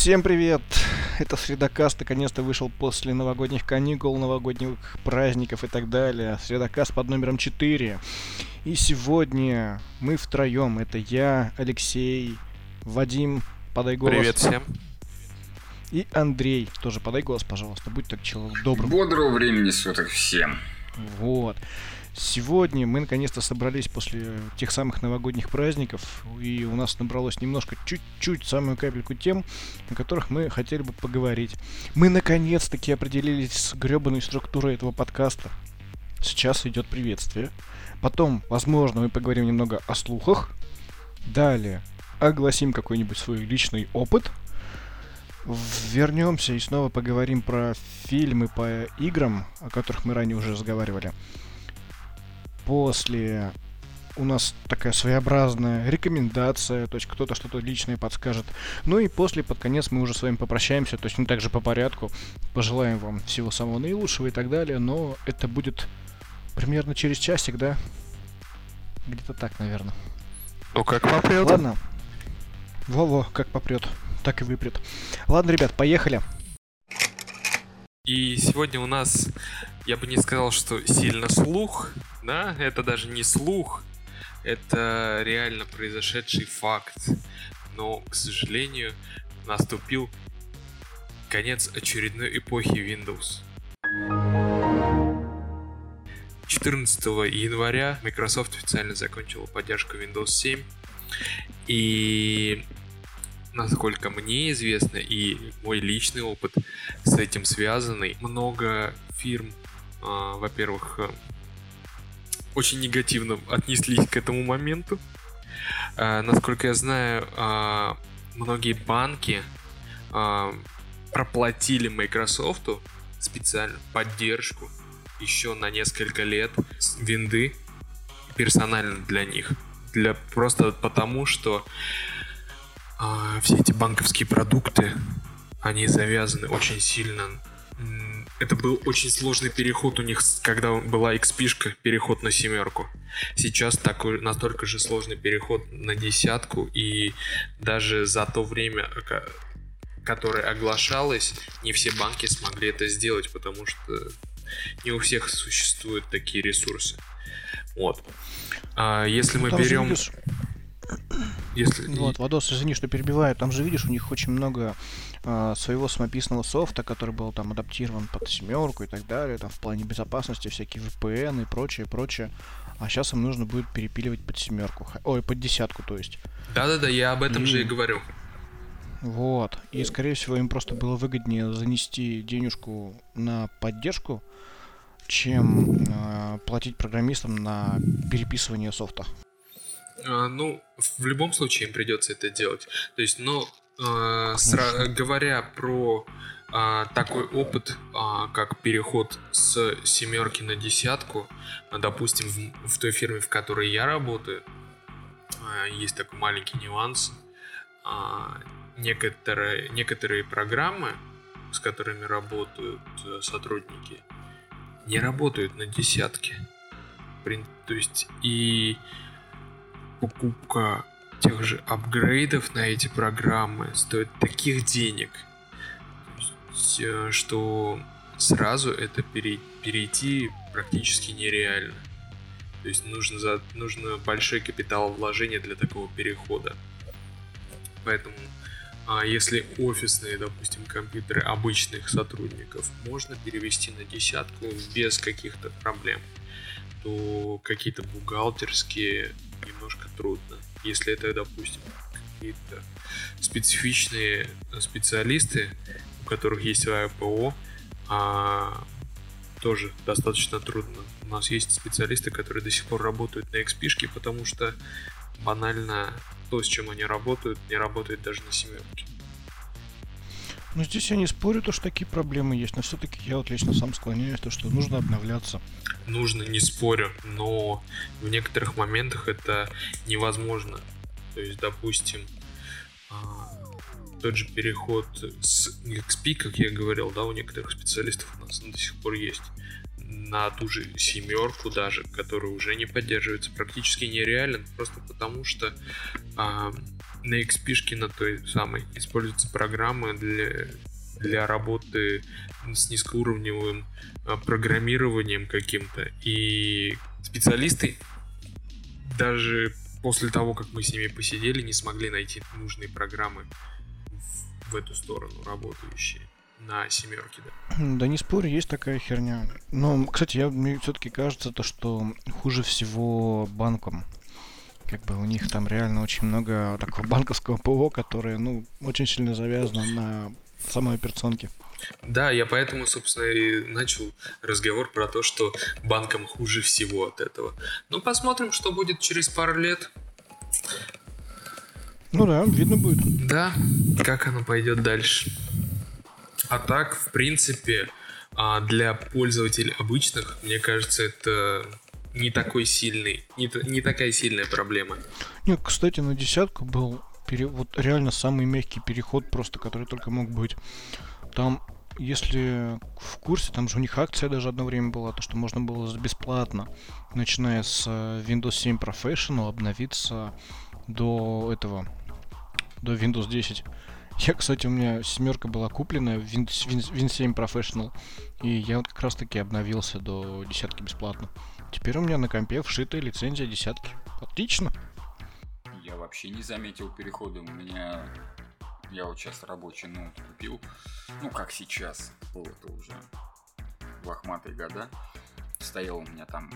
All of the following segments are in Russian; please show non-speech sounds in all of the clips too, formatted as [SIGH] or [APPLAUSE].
Всем привет! Это Средокаст наконец-то вышел после новогодних каникул, новогодних праздников и так далее. Средокаст под номером 4. И сегодня мы втроем. Это я, Алексей, Вадим, подай голос. Привет всем. И Андрей, тоже подай голос, пожалуйста, будь так человек добрым. Бодрого времени суток всем. Вот. Сегодня мы наконец-то собрались после тех самых новогодних праздников, и у нас набралось немножко, чуть-чуть, самую капельку тем, о которых мы хотели бы поговорить. Мы наконец-таки определились с гребаной структурой этого подкаста. Сейчас идет приветствие. Потом, возможно, мы поговорим немного о слухах. Далее огласим какой-нибудь свой личный опыт. Вернемся и снова поговорим про фильмы по играм, о которых мы ранее уже разговаривали. После у нас такая своеобразная рекомендация, то есть кто-то что-то личное подскажет. Ну и после, под конец, мы уже с вами попрощаемся, то есть мы также по порядку. Пожелаем вам всего самого наилучшего и так далее, но это будет примерно через часик, да? Где-то так, наверное. Ну как попрет? Ладно. Во-во, как попрет, так и выпрет. Ладно, ребят, поехали. И сегодня у нас, я бы не сказал, что сильно слух, да, это даже не слух, это реально произошедший факт. Но, к сожалению, наступил конец очередной эпохи Windows. 14 января Microsoft официально закончила поддержку Windows 7. И насколько мне известно, и мой личный опыт с этим связанный, много фирм, э, во-первых, э, очень негативно отнеслись к этому моменту. Э, насколько я знаю, э, многие банки э, проплатили Microsoft специально поддержку еще на несколько лет винды персонально для них. Для, просто потому, что а, все эти банковские продукты, они завязаны очень сильно. Это был очень сложный переход у них, когда была XP, переход на семерку. Сейчас такой настолько же сложный переход на десятку, и даже за то время, которое оглашалось, не все банки смогли это сделать, потому что не у всех существуют такие ресурсы. Вот. А если ну, мы берем... Если... Вот, Вадос, извини, что перебиваю. Там же, видишь, у них очень много э, своего самописного софта, который был там адаптирован под семерку и так далее, там в плане безопасности, всякие VPN и прочее, прочее. А сейчас им нужно будет перепиливать под семерку. Ой, под десятку, то есть. Да-да-да, я об этом и... же и говорю. Вот. И, скорее всего, им просто было выгоднее занести денежку на поддержку, чем э, платить программистам на переписывание софта. А, ну, в любом случае им придется это делать. То есть, но э, сра- говоря про э, такой опыт, э, как переход с семерки на десятку, э, допустим, в, в той фирме, в которой я работаю, э, есть такой маленький нюанс. Э, некоторые, некоторые программы, с которыми работают э, сотрудники, не работают на десятке. То есть и покупка тех же апгрейдов на эти программы стоит таких денег, э, что сразу это перейти практически нереально. То есть нужно, за, нужно большой капитал вложения для такого перехода. Поэтому, а если офисные, допустим, компьютеры обычных сотрудников можно перевести на десятку без каких-то проблем, то какие-то бухгалтерские немножко трудно. Если это, допустим, какие-то специфичные специалисты, у которых есть АПО, а тоже достаточно трудно. У нас есть специалисты, которые до сих пор работают на XP, потому что банально то, с чем они работают, не работает даже на семерке. Ну, здесь я не спорю, то, что такие проблемы есть, но все-таки я вот лично сам склоняюсь, то, что нужно обновляться. Нужно, не спорю, но в некоторых моментах это невозможно. То есть, допустим, а, тот же переход с XP, как я говорил, да, у некоторых специалистов у нас до сих пор есть. На ту же семерку даже, которая уже не поддерживается, практически нереален, просто потому что а, на XP на той самой используются программы для, для работы с низкоуровневым а, программированием каким-то. И специалисты даже после того, как мы с ними посидели, не смогли найти нужные программы в, в эту сторону работающие на семерке, да. Да не спорю, есть такая херня. Но, кстати, я, мне все-таки кажется, то, что хуже всего банкам. Как бы у них там реально очень много такого банковского ПО, которое, ну, очень сильно завязано на самой операционке. Да, я поэтому, собственно, и начал разговор про то, что банкам хуже всего от этого. Ну, посмотрим, что будет через пару лет. Ну да, видно будет. Да, как оно пойдет дальше. А так, в принципе, а, для пользователей обычных, мне кажется, это не такой сильный, не, не такая сильная проблема. Нет, кстати, на десятку был пере... вот реально самый мягкий переход просто, который только мог быть. Там, если в курсе, там же у них акция даже одно время была, то что можно было бесплатно, начиная с э, Windows 7 Professional, обновиться до этого, до Windows 10. Я, кстати, у меня семерка была куплена, Win, Win, Win 7 Professional, и я вот как раз таки обновился до десятки бесплатно. Теперь у меня на компе вшитая лицензия десятки. Отлично. Я вообще не заметил перехода. У меня я вот сейчас рабочий ноут купил. Ну, как сейчас. Было-то уже лохматые года. Стоял у меня там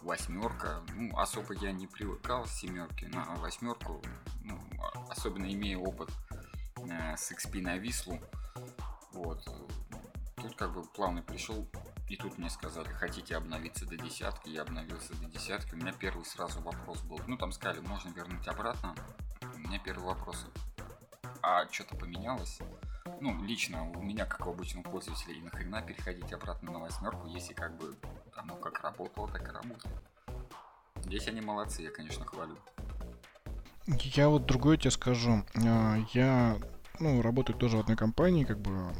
восьмерка. Ну, особо я не привыкал с семерки на восьмерку. Ну, особенно имея опыт с XP на Вислу. Вот. Тут как бы плавно пришел, и тут мне сказали, хотите обновиться до десятки, я обновился до десятки. У меня первый сразу вопрос был, ну там сказали, можно вернуть обратно. У меня первый вопрос, а что-то поменялось? Ну, лично у меня, как у обычного пользователя, и нахрена переходить обратно на восьмерку, если как бы оно как работало, так и работает. Здесь они молодцы, я, конечно, хвалю. Я вот другое тебе скажу. А, я ну, работаю тоже в одной компании, как бы,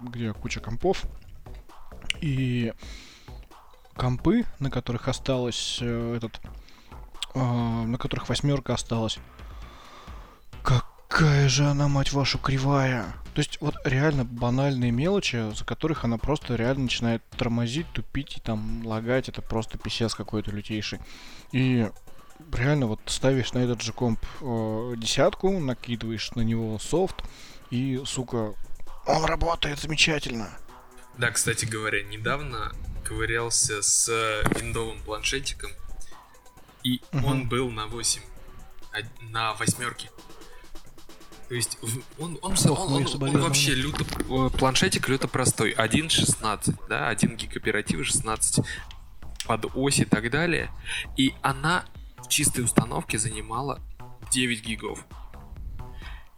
где куча компов. И компы, на которых осталось э, этот, э, на которых восьмерка осталась. Какая же она, мать вашу, кривая. То есть вот реально банальные мелочи, за которых она просто реально начинает тормозить, тупить и там лагать. Это просто писец какой-то лютейший. И реально вот ставишь на этот же комп э, десятку, накидываешь на него софт, и, сука, он работает замечательно. Да, кстати говоря, недавно ковырялся с виндовым планшетиком, и угу. он был на 8, на восьмерке. То есть он, он, он, он, он, он вообще люто... Планшетик люто простой. 1.16, да, 1 гиг оперативы, 16 под ось и так далее. И она в чистой установке занимала 9 гигов.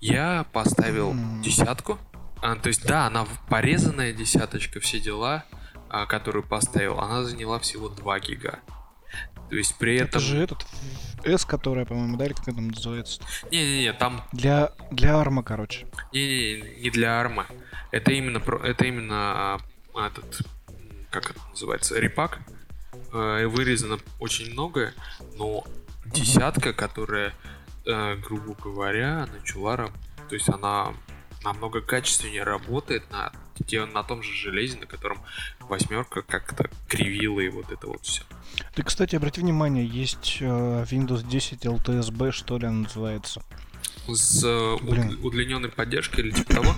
Я поставил десятку. А, то есть, да, она порезанная десяточка, все дела, а, которую поставил, она заняла всего 2 гига. То есть при этом... Это же этот S, которая, по-моему, да, или как это называется? Не-не-не, там... Для, для арма, короче. Не-не-не, не для арма. Это именно, это именно а, этот, как это называется, репак. Э, вырезано очень многое, но десятка, которая, э, грубо говоря, начала работать. То есть она намного качественнее работает на, на том же железе, на котором восьмерка как-то кривила и вот это вот все. Ты, кстати, обрати внимание, есть э, Windows 10 LTSB, что ли, называется. С э, удлиненной поддержкой или типа того?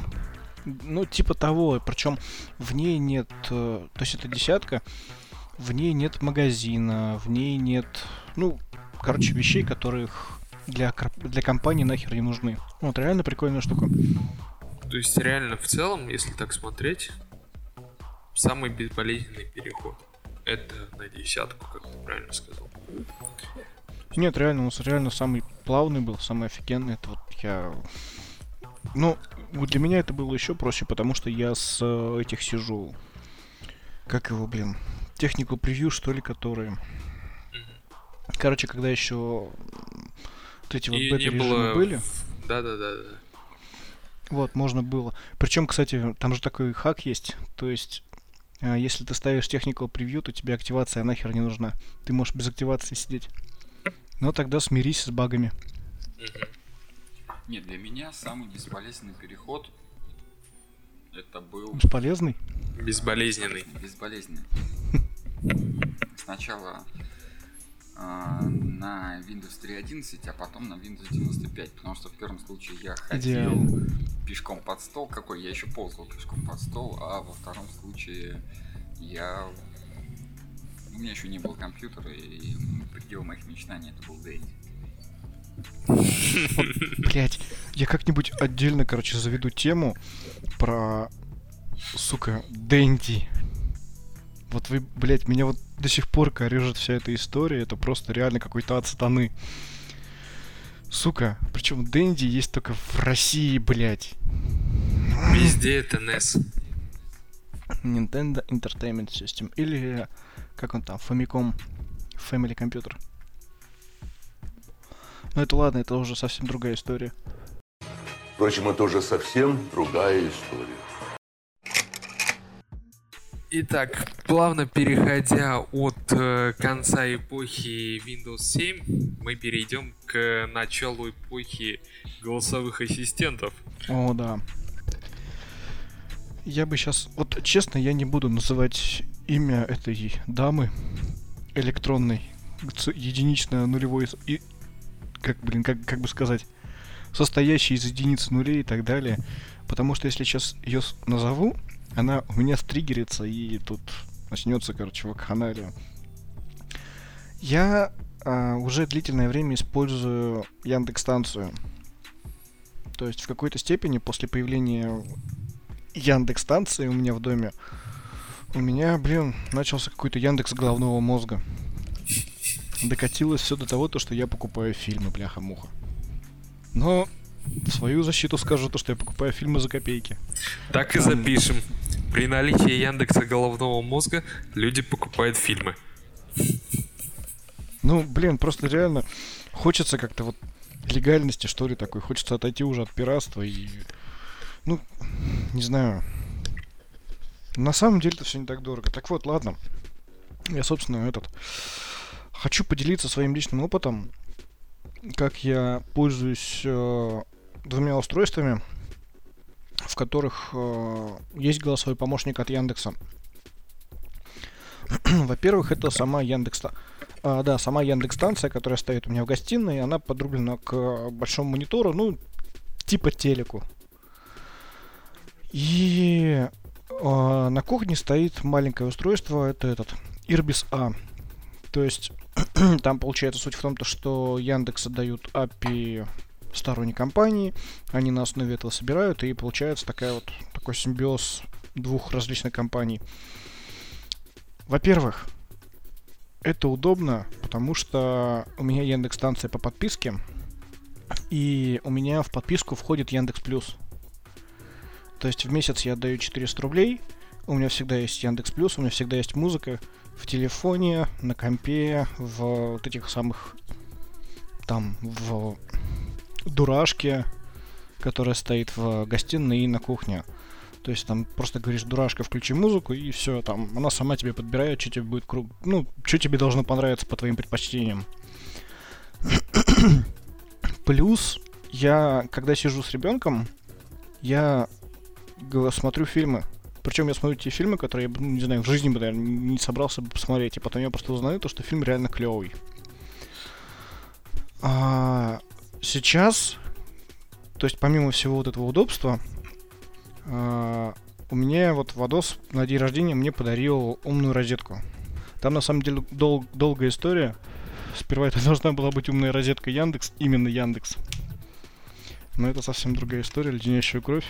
Ну, типа того, причем в ней нет, э, то есть это десятка, в ней нет магазина, в ней нет, ну, короче, вещей, которых для, для компании нахер не нужны. Вот, реально прикольная штука. То есть, реально, в целом, если так смотреть, самый безболезненный переход. Это на десятку, как ты правильно сказал. Нет, реально, у нас реально самый плавный был, самый офигенный. Это вот я... Ну, для меня это было еще проще, потому что я с э, этих сижу... Как его, блин? Технику превью, что ли, которые... Короче, когда еще вот эти вот бета-режимы было... были. Да-да-да. Вот, можно было. Причем, кстати, там же такой хак есть. То есть А если ты ставишь Technical Preview, то тебе активация нахер не нужна. Ты можешь без активации сидеть. Но тогда смирись с багами. Нет, для меня самый бесполезный переход это был... Бесполезный? Безболезненный. Безболезненный. [LAUGHS] Сначала а, на Windows 3.11, а потом на Windows 95, потому что в первом случае я ходил Идеально. пешком под стол, какой я еще ползал пешком под стол, а во втором случае я у меня еще не было компьютера, и предел моих мечтаний это был Дейзи. Блять, я как-нибудь отдельно, короче, заведу тему про, сука, Дэнди. Вот вы, блядь, меня вот до сих пор корежит вся эта история. Это просто реально какой-то от сатаны. Сука, причем Дэнди есть только в России, блядь. Везде это NES. Nintendo Entertainment System. Или, как он там, Famicom Family Computer. Но это ладно, это уже совсем другая история. Впрочем, это уже совсем другая история. Итак, плавно переходя от э, конца эпохи Windows 7, мы перейдем к началу эпохи голосовых ассистентов. О, да. Я бы сейчас... Вот честно, я не буду называть имя этой дамы электронной, единичное нулевой... И, как, блин, как, как бы сказать, состоящий из единиц нулей и так далее. Потому что если сейчас ее назову, она у меня стригерится и тут начнется, короче, вакханалия. Я а, уже длительное время использую Яндекс станцию. То есть в какой-то степени после появления Яндекс станции у меня в доме у меня, блин, начался какой-то Яндекс головного мозга. Докатилось все до того, то, что я покупаю фильмы, бляха-муха. Но в свою защиту скажу то, что я покупаю фильмы за копейки. Так и запишем. При наличии Яндекса головного мозга люди покупают фильмы. Ну, блин, просто реально хочется как-то вот легальности, что ли, такой. Хочется отойти уже от пиратства и... Ну, не знаю. На самом деле это все не так дорого. Так вот, ладно. Я, собственно, этот... Хочу поделиться своим личным опытом, как я пользуюсь э, двумя устройствами, в которых э, есть голосовой помощник от Яндекса. [CLEARS THROAT] Во-первых, это сама Яндекс... А, да, сама Яндекс станция, которая стоит у меня в гостиной, она подрублена к большому монитору, ну, типа телеку. И э, на кухне стоит маленькое устройство, это этот Irbis A. То есть [CLEARS THROAT] там получается суть в том, то, что Яндекс отдают API сторонней компании, они на основе этого собирают, и получается такая вот, такой симбиоз двух различных компаний. Во-первых, это удобно, потому что у меня Яндекс станция по подписке, и у меня в подписку входит Яндекс Плюс. То есть в месяц я отдаю 400 рублей, у меня всегда есть Яндекс Плюс, у меня всегда есть музыка в телефоне, на компе, в вот этих самых там в дурашке, которая стоит в гостиной и на кухне. То есть там просто говоришь, дурашка, включи музыку, и все, там она сама тебе подбирает, что тебе будет круг. Ну, что тебе должно понравиться по твоим предпочтениям. [COUGHS] Плюс, я, когда сижу с ребенком, я смотрю фильмы. Причем я смотрю те фильмы, которые я, ну, не знаю, в жизни бы, наверное, не собрался бы посмотреть. И потом я просто узнаю то, что фильм реально клевый. А, сейчас, то есть помимо всего вот этого удобства, э, у меня вот Вадос на день рождения мне подарил умную розетку. Там на самом деле дол- долгая история. Сперва это [LAUGHS] должна была быть умная розетка Яндекс, именно Яндекс. Но это совсем другая история, леденящая кровь.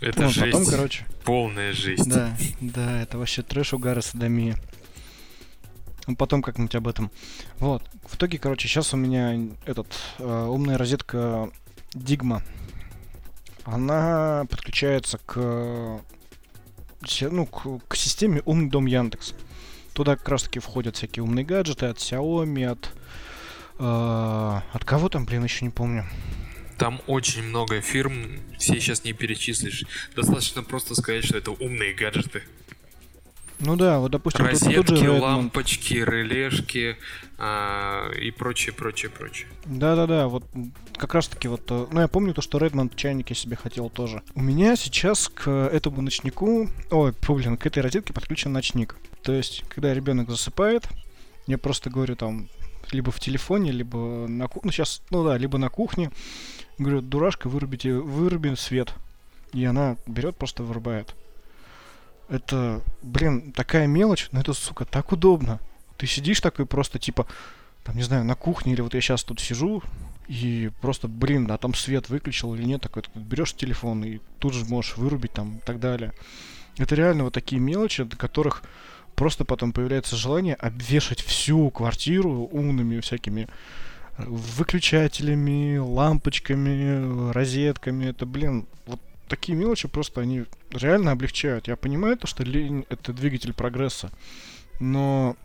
Это ну, жесть. Потом, короче. Полная жесть. Да, да, это вообще трэш, угар и садомия. Ну, потом как-нибудь об этом. Вот. В итоге, короче, сейчас у меня этот э, умная розетка Digma. Она подключается к, ну, к, к системе Умный дом Яндекс. Туда как раз таки входят всякие умные гаджеты от Xiaomi, от... Э, от кого там, блин, еще не помню. Там очень много фирм, все сейчас не перечислишь. Достаточно просто сказать, что это умные гаджеты. Ну да, вот допустим, Розетки, тут же Redmond. лампочки, релешки а, и прочее, прочее, прочее. Да-да-да, вот как раз таки вот, э, ну я помню то, что Redmond чайник я себе хотел тоже. У меня сейчас к этому ночнику, ой, блин, к этой розетке подключен ночник. То есть, когда ребенок засыпает, я просто говорю там, либо в телефоне, либо на кухне, ну сейчас, ну да, либо на кухне, говорю, дурашка, вырубите, выруби свет. И она берет, просто вырубает. Это, блин, такая мелочь, но это, сука, так удобно. Ты сидишь такой просто, типа, там, не знаю, на кухне, или вот я сейчас тут сижу, и просто, блин, а там свет выключил или нет, такой, ты берешь телефон и тут же можешь вырубить там и так далее. Это реально вот такие мелочи, до которых просто потом появляется желание обвешать всю квартиру умными всякими выключателями, лампочками, розетками. Это, блин, вот такие мелочи просто они реально облегчают. Я понимаю то, что лень это двигатель прогресса, но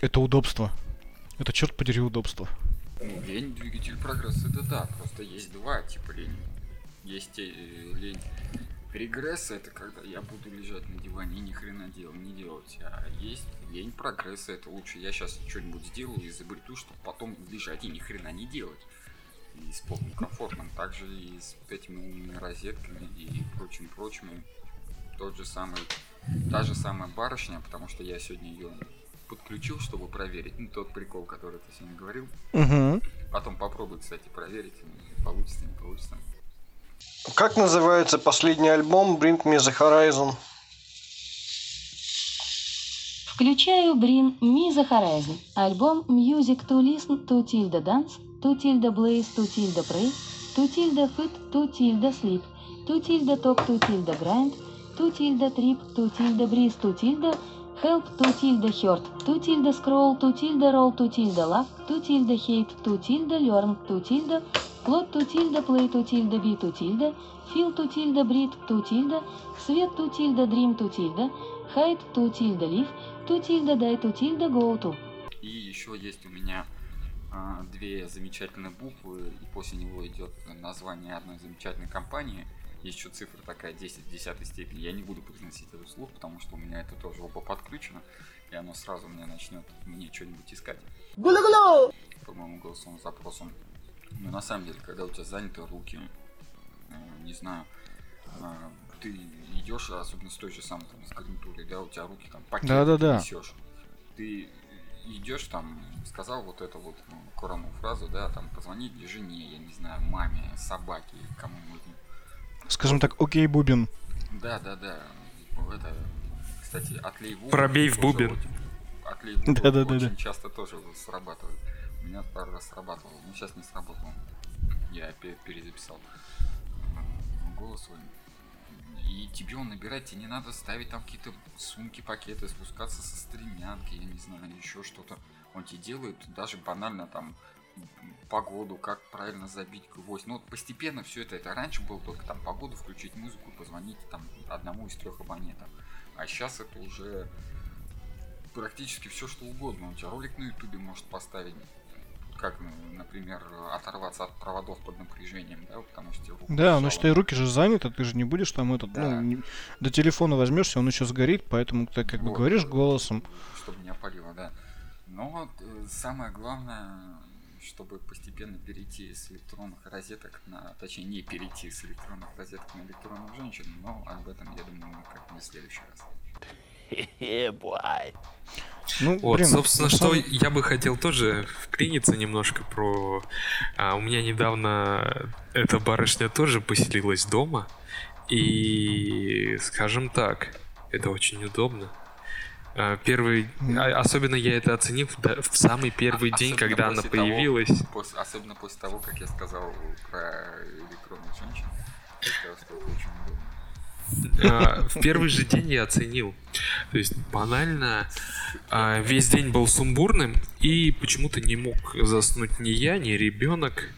это удобство. Это, черт подери, удобство. Ну, лень двигатель прогресса, это да, просто есть два типа лени. Есть э, лень регресса, это когда я буду лежать на диване и ни хрена дел, не делать. А есть лень прогресса, это лучше я сейчас что-нибудь сделаю и изобрету, чтобы потом лежать и ни хрена не делать. И с полным комфортом. Также и с этими умными розетками и прочим прочим. Тот же самый, та же самая барышня, потому что я сегодня ее подключил, чтобы проверить. Ну, тот прикол, который ты сегодня говорил. Угу. Потом попробуй, кстати, проверить, получится, не получится. Как называется последний альбом Bring Me The Horizon? Включаю Bring Me The Horizon. Альбом Music to Listen to Tilda Dance, to Tilda Blaze, to Tilda Pray, to Tilda Fit, to Tilda Sleep, to Tilda Talk, to Tilda Grind, to Tilda Trip, to Tilda Breeze, to Tilda Help, to Tilda Hurt, to Tilda Scroll, to Tilda Roll, to Tilda Love, to Tilda Hate, to Tilda Learn, to Tilda Plot, to Tilda Play, to Tilda Be, to Tilda Feel, to Tilda Breathe, to Tilda Свет, to Tilda Dream, to Tilda Hide, to Tilda Live, to Tilda Die, to Tilda Go to. И еще есть у меня а, две замечательные буквы, и после него идет название одной замечательной компании. Есть еще цифра такая 10 в 10 степени. Я не буду произносить это вслух, потому что у меня это тоже оба подключено, и оно сразу мне начнет мне что-нибудь искать. По моему голосовому запросу. Но на самом деле, когда у тебя заняты руки, э, не знаю, э, ты идешь, особенно с той же самой там, с гарнитурой, да, у тебя руки там пакет Да-да-да. несешь. Ты идешь там, сказал вот эту вот ну, корону фразу, да, там позвонить жене, я не знаю, маме, собаке, кому угодно. Скажем так, окей, Бубин. Да, да, да. Это, кстати, отлей бубен Пробей в бубен. очень- Отлей бубен Да-да-да-да. очень часто тоже срабатывает. У меня пару раз срабатывало, но сейчас не сработало. Я пе- перезаписал голос свой. И тебе он набирать, тебе не надо ставить там какие-то сумки, пакеты, спускаться со стремянки, я не знаю, еще что-то. Он тебе делает даже банально там погоду, как правильно забить гвоздь. Ну вот постепенно все это, это раньше было только там погоду, включить музыку, позвонить там одному из трех абонентов. А сейчас это уже практически все что угодно. У тебя ролик на ютубе может поставить, как, ну, например, оторваться от проводов под напряжением, да, потому что руку Да, но сжало. что и руки же заняты, ты же не будешь там этот, Да. ну, не- до телефона возьмешься, он еще сгорит, поэтому ты как бы Вот. говоришь голосом. чтобы не опалило, да. Но вот, э, самое главное, чтобы постепенно перейти с электронных розеток на, точнее не перейти с электронных розеток на электронных женщин, но об этом, я думаю, как-нибудь в следующий раз. Ну, Вот, блин, собственно, что самом- я бы хотел тоже вклиниться немножко про... а, у меня недавно эта барышня тоже поселилась дома, и, скажем так, это очень удобно. А, Первый, а, особенно я это оценил в, самый первый А- день, когда она после того- появилась. пос- особенно после того, как я сказал про электронных женщин, я сказал, что это очень удобно. А, в первый же день я оценил. То есть банально весь день был сумбурным и почему-то не мог заснуть ни я, ни ребенок.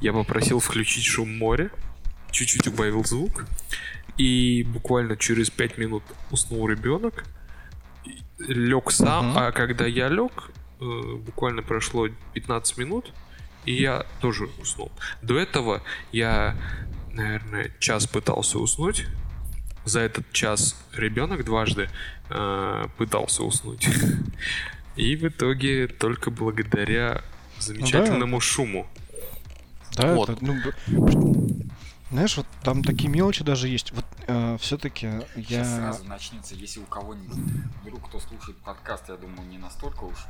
Я попросил включить шум моря, чуть-чуть убавил звук, и буквально через 5 минут уснул ребенок, лег сам, Мгм. а когда я лег, э, буквально прошло 15 минут, и я тоже уснул. До этого я, наверное, час пытался уснуть, за этот час ребенок дважды э, пытался уснуть. [LAUGHS] И в итоге только благодаря замечательному шуму. Да, Вот. это, ну, знаешь, вот там такие мелочи даже есть. Вот все-таки Сейчас я... сразу начнется, если у кого-нибудь, вдруг кто слушает подкаст, я думаю, не настолько уж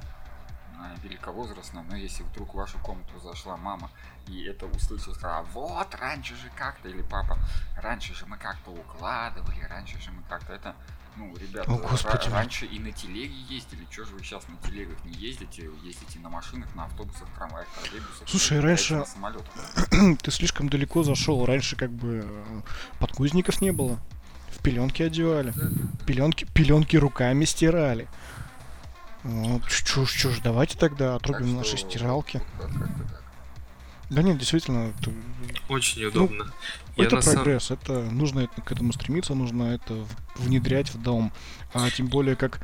а, великовозрастно, но если вдруг в вашу комнату зашла мама и это услышала, сказала, вот, раньше же как-то, или папа, раньше же мы как-то укладывали, раньше же мы как-то это, ну, ребята, О, Господи. ра- раньше и на телеге ездили, что же вы сейчас на телегах не ездите, ездите на машинах, на автобусах, трамваях, троллейбусах, Слушай, раньше-. [CLEARS THROAT] Ты слишком далеко зашел. Раньше как бы э, подгузников не было. В пеленки одевали. Пеленки, пеленки руками стирали. Ну, чё ж, чё ж, давайте тогда отрубим Так наши что стиралки. так. Да нет, действительно, это, Очень удобно. Я Ну, это на прогресс, это нужно к этому стремиться, нужно это внедрять в дом. А тем более, как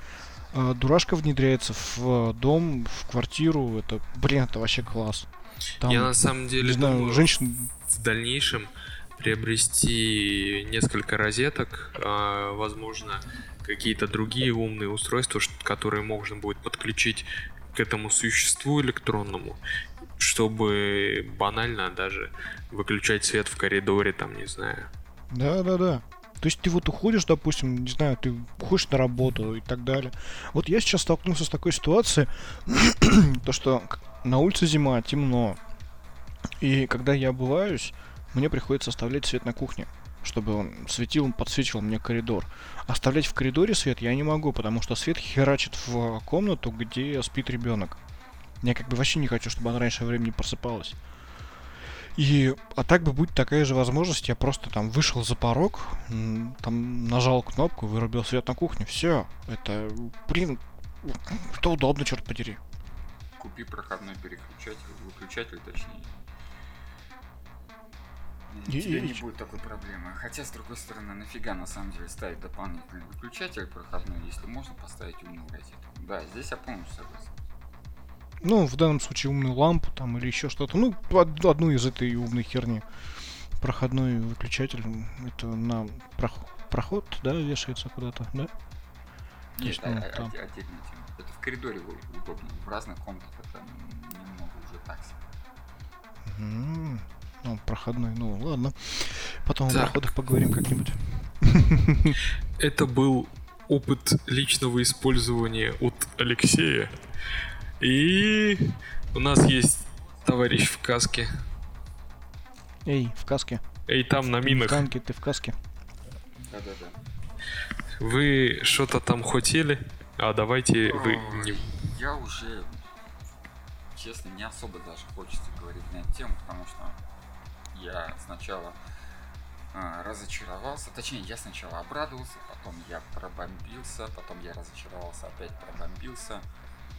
а, дурашка внедряется в дом, в квартиру, это, блин, это вообще класс. Там, Я на самом деле не знаю, думаю, женщин... в дальнейшем приобрести несколько розеток, а, возможно, какие-то другие умные устройства, которые можно будет подключить к этому существу электронному, чтобы банально даже выключать свет в коридоре, там, не знаю. Да-да-да. То есть ты вот уходишь, допустим, не знаю, ты уходишь на работу и так далее. Вот я сейчас столкнулся с такой ситуацией, [CLEARS THROAT] то что на улице зима, темно. И когда я обуваюсь, мне приходится оставлять свет на кухне, чтобы он светил, подсвечивал мне коридор. Оставлять в коридоре свет я не могу, потому что свет херачит в комнату, где спит ребенок. Я как бы вообще не хочу, чтобы она раньше времени просыпалась. И, а так бы будет такая же возможность, я просто там вышел за порог, там нажал кнопку, вырубил свет на кухне, все. Это, блин, это удобно, черт подери. Купи проходной переключатель, выключатель точнее. И И- и- не будет такой проблемы. Хотя, с другой стороны, нафига на самом деле ставить дополнительный выключатель проходной, если можно поставить умную розетку. Да, здесь я полностью согласен. Ну, в данном случае умную лампу там или еще что-то. Ну, од- одну из этой умной херни. Проходной выключатель, это на прох- проход, да, вешается куда-то, да? Нет, а- ну, а- там. отдельная тема. Это в коридоре удобно. В разных комнатах это немного уже так себе. Ну, проходной, ну ладно. Потом о Так. проходах поговорим как-нибудь. Это был опыт личного использования от Алексея. И у нас есть товарищ в каске. Эй, в каске. Эй, там на В минах. танке, ты в каске. Да-да-да. Вы что-то там хотели? А давайте вы Ой, не... Я уже, честно, не особо даже хочется говорить на эту тему, потому что я сначала а, разочаровался, точнее, я сначала обрадовался, потом я пробомбился, потом я разочаровался, опять пробомбился,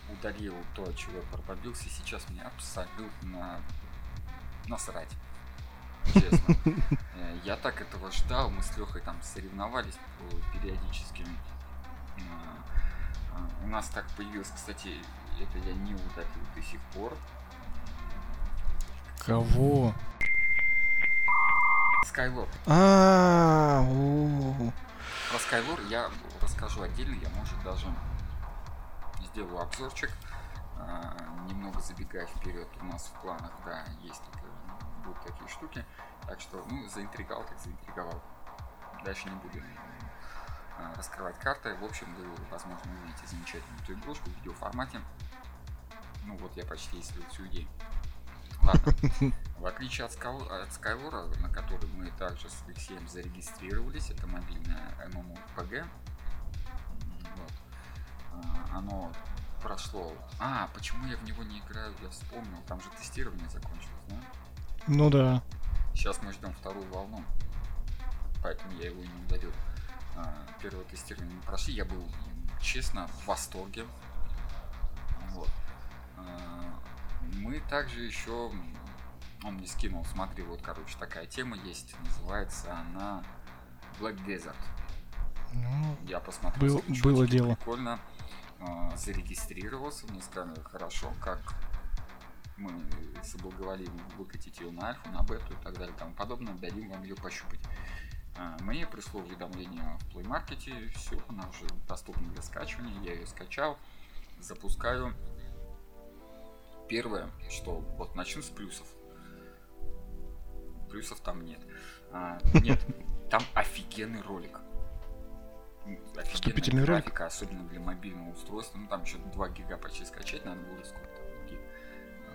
удалил то, чего я пробомбился, и сейчас мне абсолютно насрать. Честно. [LAUGHS] Э, Я так этого ждал, мы с Лехой там соревновались по периодическим а, а, У нас так появилось, кстати, это я не удалил до сих пор. Кого? Skylord. А, у, Про Skylord я расскажу отдельно, я может даже сделаю обзорчик. А, Немного забегая вперед, у нас в планах, да, есть такие, будут такие штуки. Так что, ну, заинтриговал, так заинтриговал. Дальше не буду а, раскрывать карты. В общем, вы, возможно, увидите замечательную эту игрушку в видеоформате. Ну вот, я почти исследовал всю идею. Ладно. [LAUGHS] В отличие от, Скал- от Skyward, на который мы также с Алексеем зарегистрировались, это мобильное MMORPG. А, Оно прошло... А, почему я в него не играю, я вспомнил. Там же тестирование закончилось, да? ну да. Сейчас мы ждем вторую волну. Поэтому я его и не удалил. А, Первое тестирование мы прошли. Я был, честно, в восторге. Вот. А, Мы также еще... Он мне скинул, смотри, вот, короче, такая тема есть. Называется она Black Desert. Ну, Я посмотрел. Был- было дело. Прикольно. А, Зарегистрировался. Мне сказали, хорошо, как мы соблаговолим выкатить ее на альфу, на бету и так далее и тому подобное, дадим вам ее пощупать. А, Мне пришло уведомление в Play Market, все, она уже доступна для скачивания, я ее скачал, запускаю. Первое, что вот начну с плюсов. Плюсов там нет. А, нет, там офигенный ролик. Вступительный ролик? графика, особенно для мобильного устройства. Ну там еще 2 гига почти скачать надо было, сколько там гиг.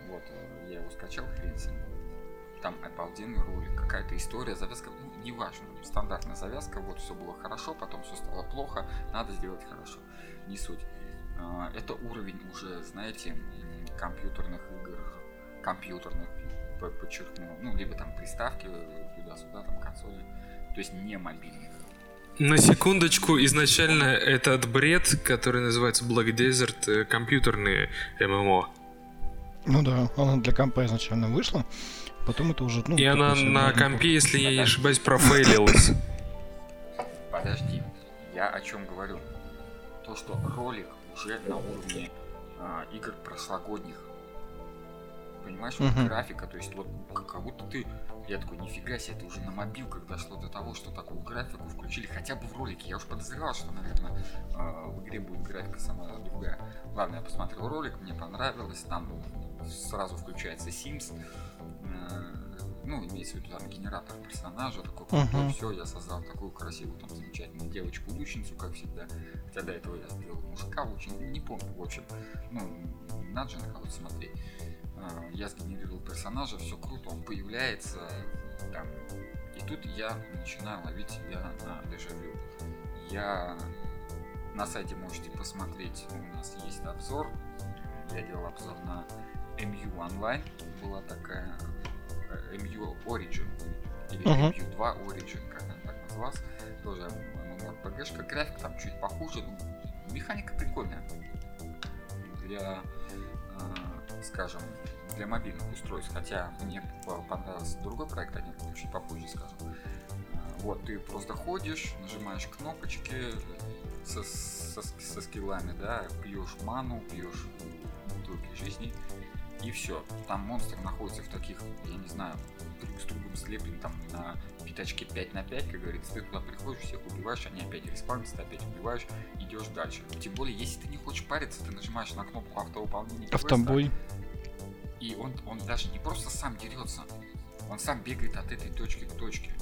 Вот, я его скачал, хрен с ним. Там обалденный ролик, какая-то история, завязка, ну, неважно, стандартная завязка, вот все было хорошо, потом все стало плохо, надо сделать хорошо, не суть. А, Это уровень уже, знаете, компьютерных игр, компьютерных, подчеркну, ну, либо там приставки э, туда-сюда, там консоли, то есть не мобильных. На секундочку, изначально этот бред, который называется Black Desert, э, компьютерные ММО. Ну да, она для компа изначально вышла. Потом это уже, ну... И она на компе, если я не ошибаюсь, профейлилась. Подожди, я о чем говорю? То, что ролик уже на уровне а, игр прошлогодних. Понимаешь, вот графика, то есть вот как будто ты, я такой, нифига себе, это уже на мобилках дошло до того, что такую графику включили хотя бы в ролике. Я уж подозревал, что, наверное, а, в игре будет графика сама другая. Ладно, я посмотрел ролик, мне понравилось, там сразу включается Sims, э, ну, имеется в виду там генератор персонажа, такой крутой, Мгм. все, я создал такую красивую, там, замечательную девочку-лучницу, как всегда. Хотя до этого я сделал мужика очень, не помню, в общем, ну, надо же на кого-то смотреть. А, Я сгенерировал персонажа, все круто, он появляется, там, и тут я начинаю ловить себя на дежавю. Я на сайте можете посмотреть, у нас есть обзор, я делал обзор на MU Online, была такая э, MU Origin, или Мгм. MU2 Origin, как она так называлась, тоже MMORPG-шка, графика там чуть похуже, ну, механика прикольная. Для, э, скажем, для мобильных устройств, хотя мне по- понравился другой проект, о нем чуть попозже скажу. Э, Вот, ты просто ходишь, нажимаешь кнопочки со, со, со скиллами, да, пьешь ману, пьешь бутылки жизни, и все. Там монстр находится в таких, я не знаю, друг с другом слеплен там на пятачке 5 на 5, как говорится, ты туда приходишь, всех убиваешь, они опять респаунятся, ты опять убиваешь, идешь дальше. Тем более, если ты не хочешь париться, ты нажимаешь на кнопку автовыполнения квеста, Автобой. и он, он даже не просто сам дерется, он сам бегает от этой точки к точке.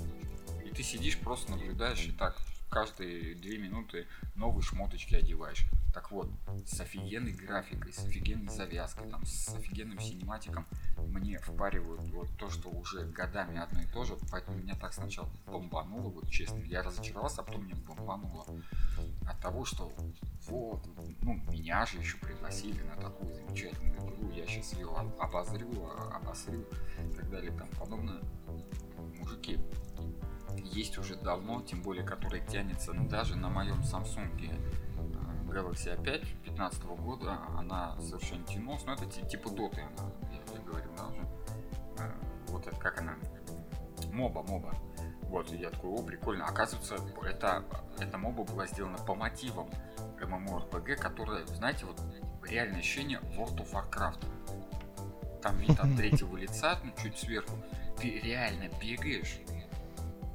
И ты сидишь, просто наблюдаешь и так каждые две минуты новые шмоточки одеваешь. Так вот, с офигенной графикой, с офигенной завязкой, там, с офигенным синематиком мне впаривают вот то, что уже годами одно и то же, поэтому меня так сначала бомбануло, вот честно, я разочаровался, а потом меня бомбануло от того, что вот, ну, меня же еще пригласили на такую замечательную игру, я сейчас ее об- обозрю, обосрю и так далее тому подобное. Мужики, есть уже давно, тем более, который тянется даже на моем Samsung э, Galaxy A5 15 года, она совершенно тянулась, но это ти- типа доты, я, я говорил, да, уже. Э, Вот это как она, моба, моба. Вот, и я такой, о, прикольно. Оказывается, это, эта моба была сделана по мотивам MMORPG, которая, знаете, вот реальное ощущение World of Warcraft. Там вид от третьего лица, ну, чуть сверху. Ты реально бегаешь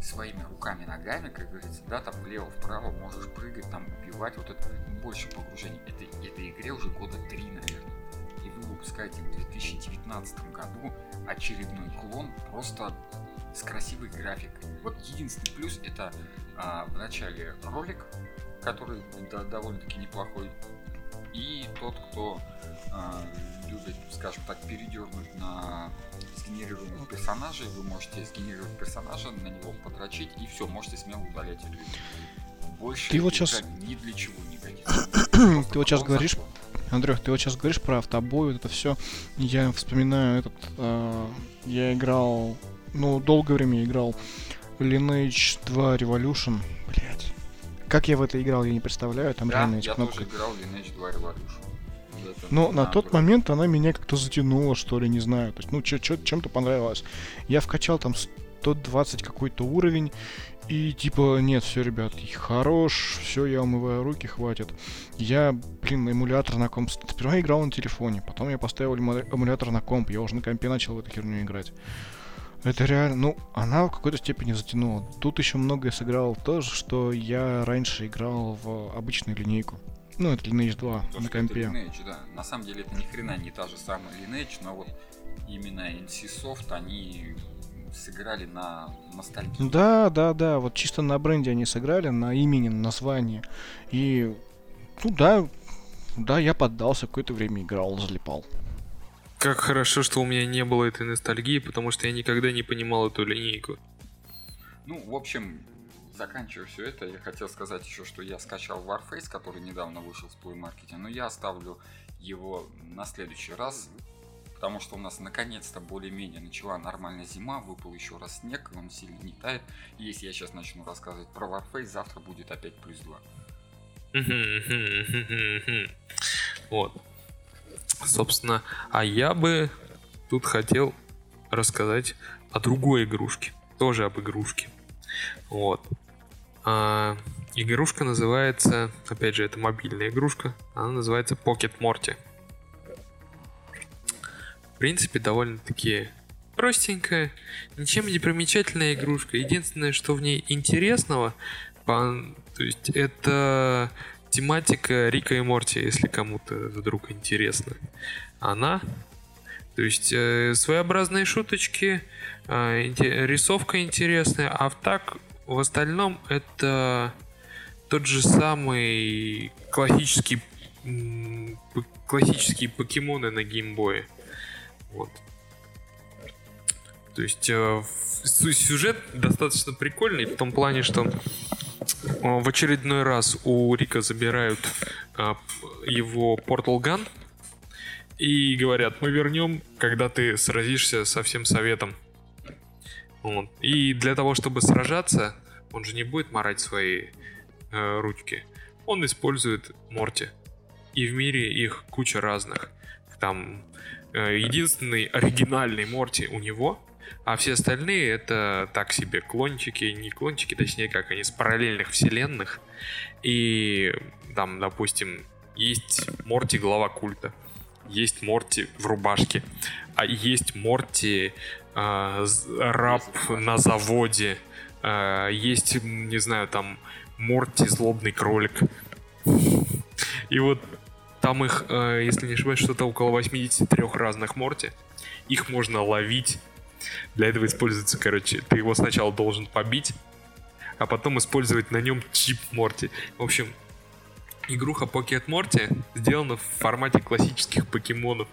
своими руками, ногами, как говорится, да, там влево-вправо можешь прыгать, там убивать, вот это больше погружений. Это, этой игре уже года три, наверное. И вы выпускаете в 2019 году очередной клон просто с красивой графикой. Вот единственный плюс это а, в начале ролик, который довольно-таки неплохой. И тот, кто а, любит, скажем так, передернуть на сгенерированных персонажей, вы можете сгенерировать персонажа, на него подрочить, и все, можете смело удалять эту игру. Больше Ты вот щас- ни для чего годится. [CLEARS THROAT] Ты вот сейчас говоришь, закон. Андрюх, ты вот сейчас говоришь про автобой, вот это все. Я вспоминаю этот. э, я играл. Ну, долгое время играл Lineage 2 Revolution. Блять. Как я в это играл, я не представляю. Там Да, реально эти я кнопки. тоже играл в Lineage 2 Revolution. Но на тот наоборот. момент она меня как-то затянула, что ли, не знаю. То есть, ну, чем-то понравилось. Я вкачал там 120 какой-то уровень. И типа, нет, все, ребят, хорош, все, я умываю руки, хватит. Я, блин, эмулятор на комп... Сперва я играл на телефоне, потом я поставил эмулятор на комп, я уже на компе начал в эту херню играть. Это реально, ну, она в какой-то степени затянула. Тут еще многое сыграло то, что я раньше играл в обычную линейку. Ну, это Lineage 2 То, на компе. Это Lineage, да. На самом деле это ни хрена не та же самая Lineage, но вот именно NCSoft они сыграли на ностальгии. Да, да, да, вот чисто на бренде они сыграли, на имени, на названии. И, ну да, да, я поддался, какое-то время играл, залипал. Как хорошо, что у меня не было этой ностальгии, потому что я никогда не понимал эту линейку. Ну, в общем, заканчивая все это, я хотел сказать еще, что я скачал Warface, который недавно вышел с Play Market, но я оставлю его на следующий раз, потому что у нас наконец-то более-менее начала нормальная зима, выпал еще раз снег, он сильно не тает. И если я сейчас начну рассказывать про Warface, завтра будет опять плюс 2. Вот. Собственно, а я бы тут хотел рассказать о другой игрушке. Тоже об игрушке. Вот. А, игрушка называется, опять же, это мобильная игрушка. Она называется Pocket Morty. В принципе, довольно-таки простенькая, ничем не примечательная игрушка. Единственное, что в ней интересного, по- то есть это тематика Рика и Морти, если кому-то вдруг интересно. Она, то есть э, своеобразные шуточки, э, инте- рисовка интересная, а в так в остальном это тот же самый классический м, классические покемоны на геймбое. Вот. То есть э, сюжет достаточно прикольный в том плане, что в очередной раз у Рика забирают э, п- его Portal Gun и говорят, мы вернем, когда ты сразишься со всем советом. Вот. И для того, чтобы сражаться, он же не будет марать свои э, ручки. Он использует Морти. И в мире их куча разных. Там э, единственный оригинальный Морти у него, а все остальные это так себе клончики, не клончики, точнее как они, с параллельных вселенных. И там, допустим, есть Морти глава культа, есть Морти в рубашке, а есть Морти э, раб на заводе, э, есть, не знаю, там Морти злобный кролик. И вот там их, э, если не ошибаюсь, что-то около 83 разных Морти. Их можно ловить. Для этого используется, короче, ты его сначала должен побить, а потом использовать на нем чип Морти. В общем, игруха Pocket Morty сделана в формате классических покемонов.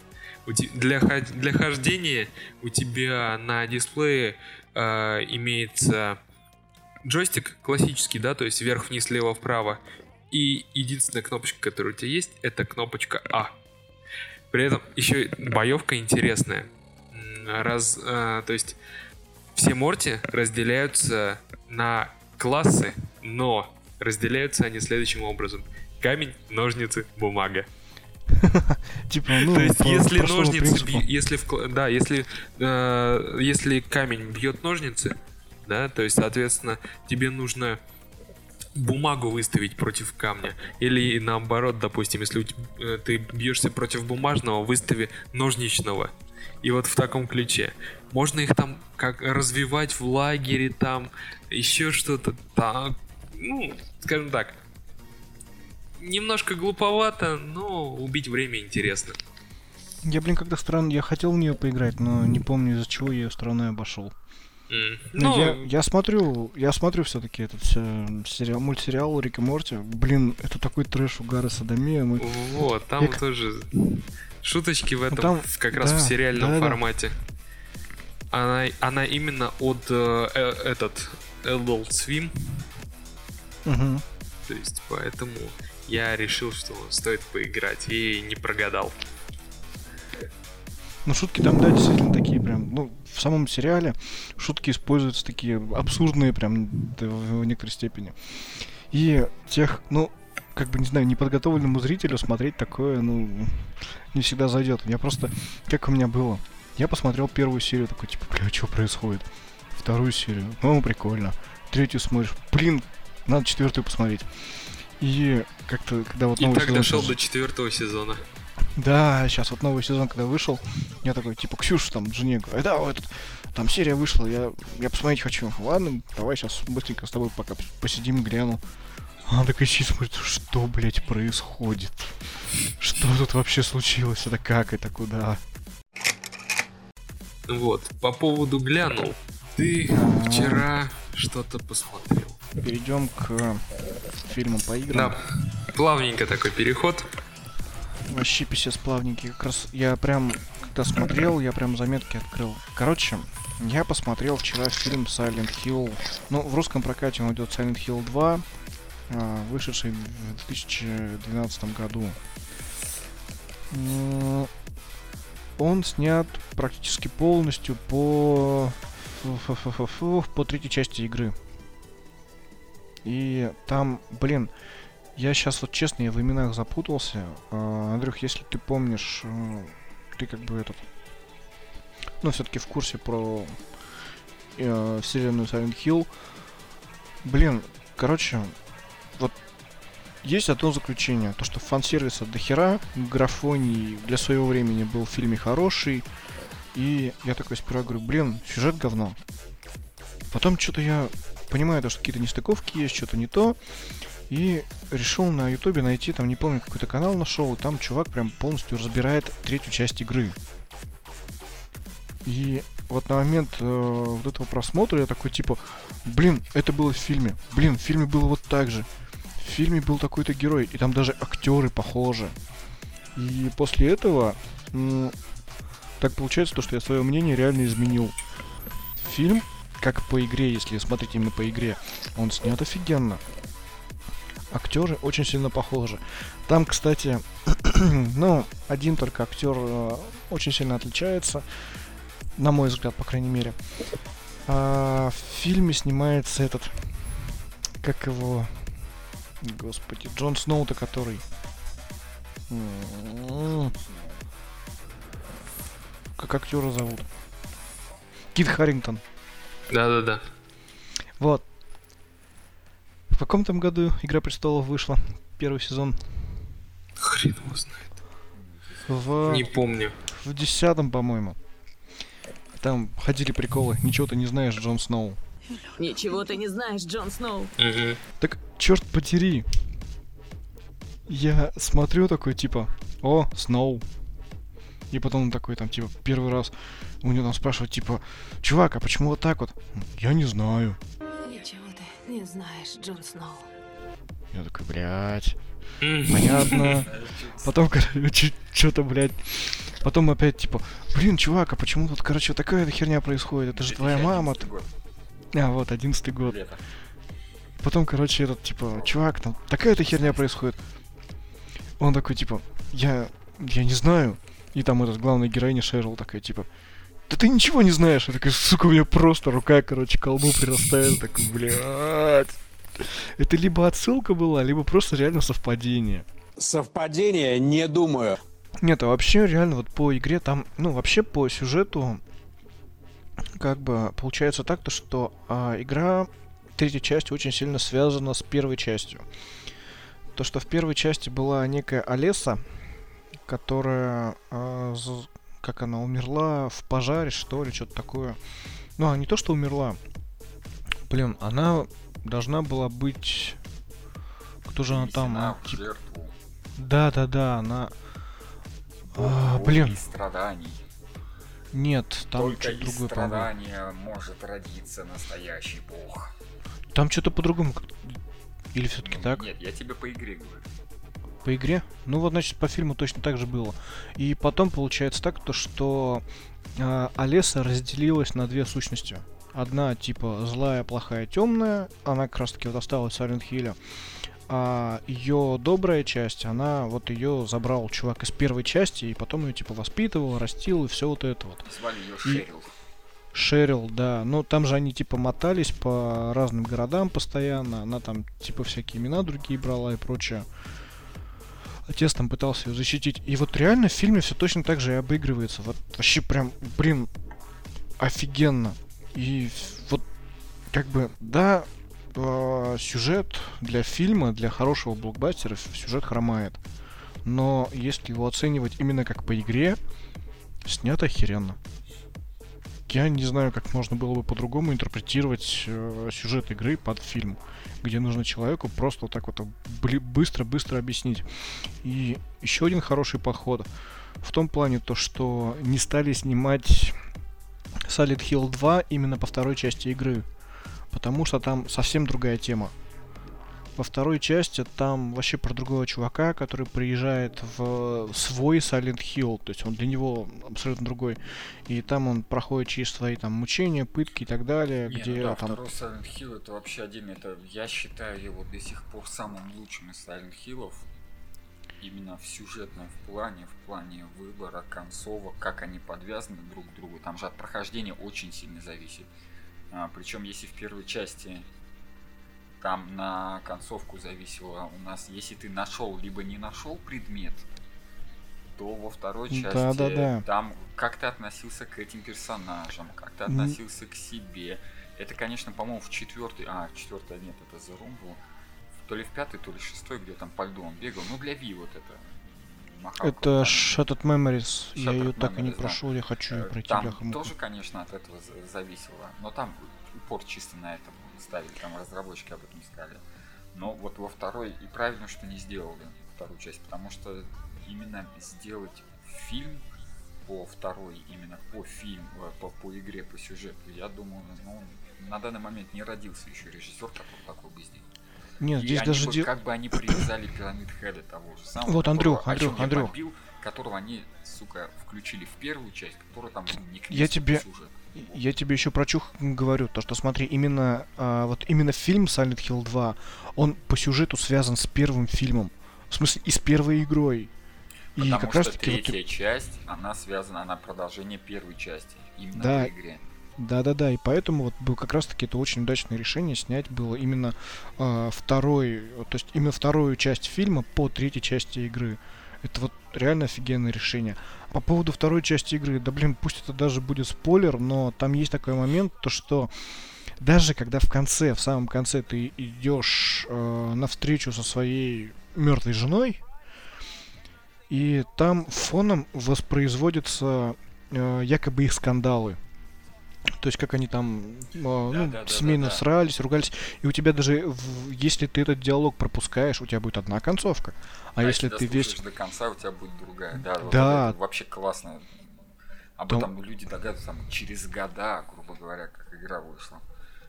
Для, для хождения у тебя на дисплее э, имеется джойстик классический, да, то есть вверх-вниз, слева-вправо. И единственная кнопочка, которая у тебя есть, это кнопочка А. При этом еще боевка интересная. М, Раз, э, то есть все Морти разделяются на классы, но разделяются они следующим образом. Камень, ножницы, бумага. [LAUGHS] Типа, ну, То есть, если ножницы, если да, если э, если камень бьет ножницы, да, то есть, соответственно, тебе нужно бумагу выставить против камня, или наоборот, допустим, если э, ты бьешься против бумажного, выстави ножничного. И вот в таком ключе. Можно их там как развивать в лагере, там еще что-то, там, ну, скажем так, немножко глуповато, но убить время интересно. Я, блин, когда странно, я хотел в нее поиграть, но не помню из-за чего я ее стороной обошел. М. Ну, Ну, я, я смотрю, я смотрю все-таки этот э, сериал, мультсериал Рик и Морти. Блин, это такой трэш угара садомия. Мы... вот, там я тоже шуточки в этом, там- как раз да, в сериальном да-да. формате. Она, она именно от э, э, этот Adult Swim, Мгм. то есть поэтому я решил, что стоит поиграть и не прогадал. Ну, шутки там, да, действительно такие прям, ну, в самом сериале шутки используются такие абсурдные прям в некоторой степени. И тех, ну, как бы, не знаю, неподготовленному зрителю смотреть такое, ну, не всегда зайдет. Я просто, как у меня было, я посмотрел первую серию, такой, типа, бля, что происходит? Вторую серию, ну, прикольно. Третью смотришь, блин, надо четвертую посмотреть. И как-то, когда вот И новый так сезон дошел до четвертого сезона. да, сейчас вот новый сезон, когда вышел, я такой, типа, Ксюша там, жене говорю, да, этот, там серия вышла, я, я посмотреть хочу. Ладно, давай сейчас быстренько с тобой пока посидим, гляну. Она такая сидит, смотрит, что, блядь, происходит? Что тут вообще случилось? Это как? Это куда? Вот, по поводу глянул. Ты вчера что-то посмотрел. Перейдем к фильму по играм. Да, плавненько такой переход. Вообще писец плавненький. Как раз я прям, когда смотрел, я прям заметки открыл. Короче, я посмотрел вчера фильм Silent Hill. Ну, в русском прокате он идет Silent Hill 2, а, вышедший в 2012 году. Он снят практически полностью по по третьей части игры. И там, блин, я сейчас вот честно, я в именах запутался. А, Андрюх, если ты помнишь, э, ты как бы этот, ну все-таки в курсе про э, вселенную Silent Hill. Блин, короче, есть одно заключение, то что фан-сервиса до хера, графоний для своего времени был в фильме хороший, и я такой сперва говорю, блин, сюжет говно. Потом что-то я понимаю, то, что какие-то нестыковки есть, что-то не то. И решил на ютубе найти, там не помню, какой-то канал нашел, и там чувак прям полностью разбирает третью часть игры. И вот на момент э, вот этого просмотра я такой типа, блин, это было в фильме. Блин, в фильме было вот так же. В фильме был такой-то герой, и там даже актеры похожи. И после этого так получается то, что я свое мнение реально изменил. Фильм, как по игре, если смотреть именно по игре, он снят офигенно. Актеры очень сильно похожи. Там, кстати, [CLEARS THROAT] ну, один только актер э, очень сильно отличается, на мой взгляд, по крайней мере. А, в фильме снимается этот, как его, господи, Джон Сноу-то который. Как актера зовут? Кит Харрингтон. Да-да-да. Вот. В каком там году Игра престолов вышла? Первый сезон. Хрен его знает. В... Не помню. В десятом, по-моему. Там ходили приколы. Ничего ты не знаешь, Джон Сноу. Ничего ты не знаешь, Джон Сноу. Угу. Так, черт потери. Я смотрю такой, типа, о, Сноу. И потом он такой, там, типа, первый раз у него там спрашивают, типа, чувак, а почему вот так вот? Я не знаю. Ничего ты не знаешь, Джон Сноу. Я такой, блядь. Понятно. [LAUGHS] Потом, короче, [LAUGHS] что-то, блядь. Потом опять, типа, блин, чувак, а почему тут, короче, такая херня происходит? Это же твоя мама. А, вот, одиннадцатый год. Потом, короче, этот, типа, чувак, там такая-то херня происходит. Он такой, типа, я, я не знаю. И там этот главная героиня Шерил такая, типа, да ты ничего не знаешь. Я такая, сука, у меня просто рука, короче, к колбу прирастает. Такой, блядь. Это либо отсылка была, либо просто реально совпадение. Совпадение, не думаю. Нет, а вообще реально вот по игре там, ну вообще по сюжету, как бы получается так, то что а, игра третья часть очень сильно связана с первой частью. То, что в первой части была некая Олеса, которая, э, как она умерла в пожаре, что ли, что-то такое. Ну, а не то, что умерла. Блин, она должна была быть... Кто же она там? А, в тип-. Да, да, да, она... А, блин, страданий. нет, там Только из другое, по-моему. страдания может родиться настоящий бог. Там что-то по-другому. Или все-таки Ну, так? Нет, я тебе по игре говорю. По игре? Ну вот, значит, по фильму точно так же было. И потом получается так, то что э, Олеса разделилась на две сущности. Одна типа злая, плохая, темная. Она как раз таки вот осталась в Silent Hill. А ее добрая часть, она вот ее забрал чувак из первой части, и потом ее типа воспитывал, растил, и все вот это вот. Звали ее И- Шерил. Шерил, да. Ну, там же они, типа, мотались по разным городам постоянно. Она там, типа, всякие имена другие брала и прочее. Отец там пытался ее защитить. И вот реально в фильме все точно так же и обыгрывается. Вот вообще прям, блин, офигенно. И вот, как бы, да, э, сюжет для фильма, для хорошего блокбастера, сюжет хромает. Но если его оценивать именно как по игре, снято охеренно. Я не знаю, как можно было бы по-другому интерпретировать э, сюжет игры под фильм, где нужно человеку просто вот так вот быстро-быстро объяснить. И еще один хороший подход в том плане то, что не стали снимать Silent Hill 2 именно по второй части игры, потому что там совсем другая тема. Во второй части там вообще про другого чувака, который приезжает в свой Silent Hill, то есть он для него абсолютно другой. И там он проходит через свои там мучения, пытки и так далее, Не, где ну да, там... второй Silent Hill это вообще отдельно, это я считаю его до сих пор самым лучшим из Silent Hill'ов. Именно в сюжетном в плане, в плане выбора концовок, как они подвязаны друг к другу. Там же от прохождения очень сильно зависит. А, причем если в первой части там на концовку зависело у нас, если ты нашел либо не нашел предмет, то во второй части да, да, да. там как ты относился к этим персонажам, как ты относился к себе. Это, конечно, по-моему, в четвертый, а, четвертый нет, это The Room был. То ли в пятый, то ли в шестой, где там по льду он бегал. Ну, для Ви вот это. Махал это Shattered Memories. Shattered я ее так и не прошел, да. я хочу ее э, пройти. Там тоже, конечно, от этого зависело. Но там упор чисто на этом ставили, там разработчики об этом сказали. Но вот во второй и правильно, что не сделали вторую часть, потому что именно сделать фильм по второй, именно по фильму, э, по, по игре, по сюжету, я думаю, ну, на данный момент не родился еще режиссер, который такой бы сделал. Нет, и здесь даже бы, дел... как бы они привязали пирамид Хеда того же самого. Вот, Андрюх, Андрюх, Андрюх. Побил, которого они, сука, включили в первую часть, которая там не Я тебе, сюжет. Я тебе еще про чух говорю, то что смотри, именно а, вот именно фильм Silent Hill 2, он по сюжету связан с первым фильмом, в смысле и с первой игрой. И Потому как раз таки третья вот... часть, она связана, она продолжение первой части, именно да, в игре. Да, да, да, и поэтому вот был как раз таки это очень удачное решение снять было именно э, второй, то есть именно вторую часть фильма по третьей части игры. Это вот реально офигенное решение. По поводу второй части игры, да блин, пусть это даже будет спойлер, но там есть такой момент, то что даже когда в конце, в самом конце ты идешь э, навстречу со своей мертвой женой, и там фоном воспроизводятся э, якобы их скандалы. То есть как они там э, ну, да, семейно да, да. срались, ругались. И у тебя даже, в, если ты этот диалог пропускаешь, у тебя будет одна концовка. А, а если ты весь... до конца, у тебя будет другая. Да, да. Вот вообще классно. Об Там... этом люди догадываются там, через года, грубо говоря, как игра вышла.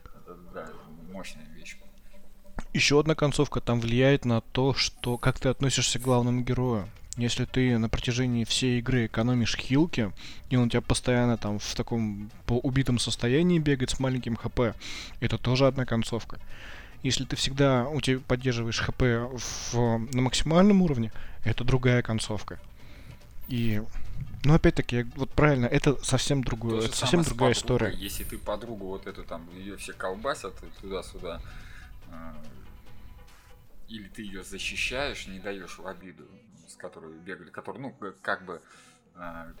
Это, да, мощная вещь. Еще одна концовка там влияет на то, что как ты относишься к главному герою. Если ты на протяжении всей игры экономишь хилки, и он у тебя постоянно там в таком по убитом состоянии бегает с маленьким хп, это тоже одна концовка. Если ты всегда у тебя поддерживаешь хп в, на максимальном уровне, это другая концовка. И ну, опять-таки, вот правильно, это совсем другое, это совсем другая история. Если ты подругу вот эту там, ее все колбасят туда-сюда, э, или ты ее защищаешь, не даешь в обиду, с которой бегали, который, ну, как бы э,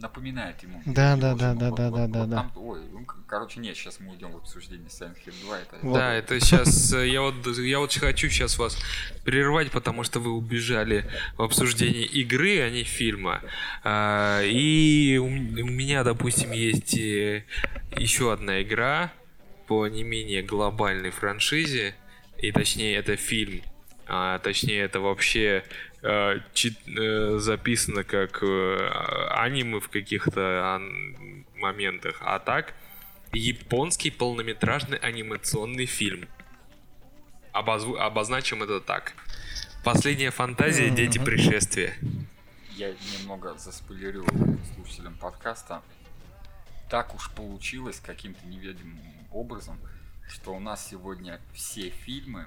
напоминает ему. Да, да, да, да, да, да, да, да. Ой, ну, короче, нет, сейчас мы уйдем в обсуждение Silent Hill 2. Это... Да, это сейчас, э, я вот, я вот хочу сейчас вас прервать, потому что вы убежали в обсуждение игры, а не фильма. А, и у меня, допустим, есть э, еще одна игра по не менее глобальной франшизе, и точнее это фильм а, точнее это вообще э, чит, э, записано как э, аниме в каких-то а, моментах, а так японский полнометражный анимационный фильм. Обозв... Обозначим это так. Последняя фантазия Дети пришествия. Я немного заспойлерю слушателям подкаста. Так уж получилось каким-то неведомым образом, что у нас сегодня все фильмы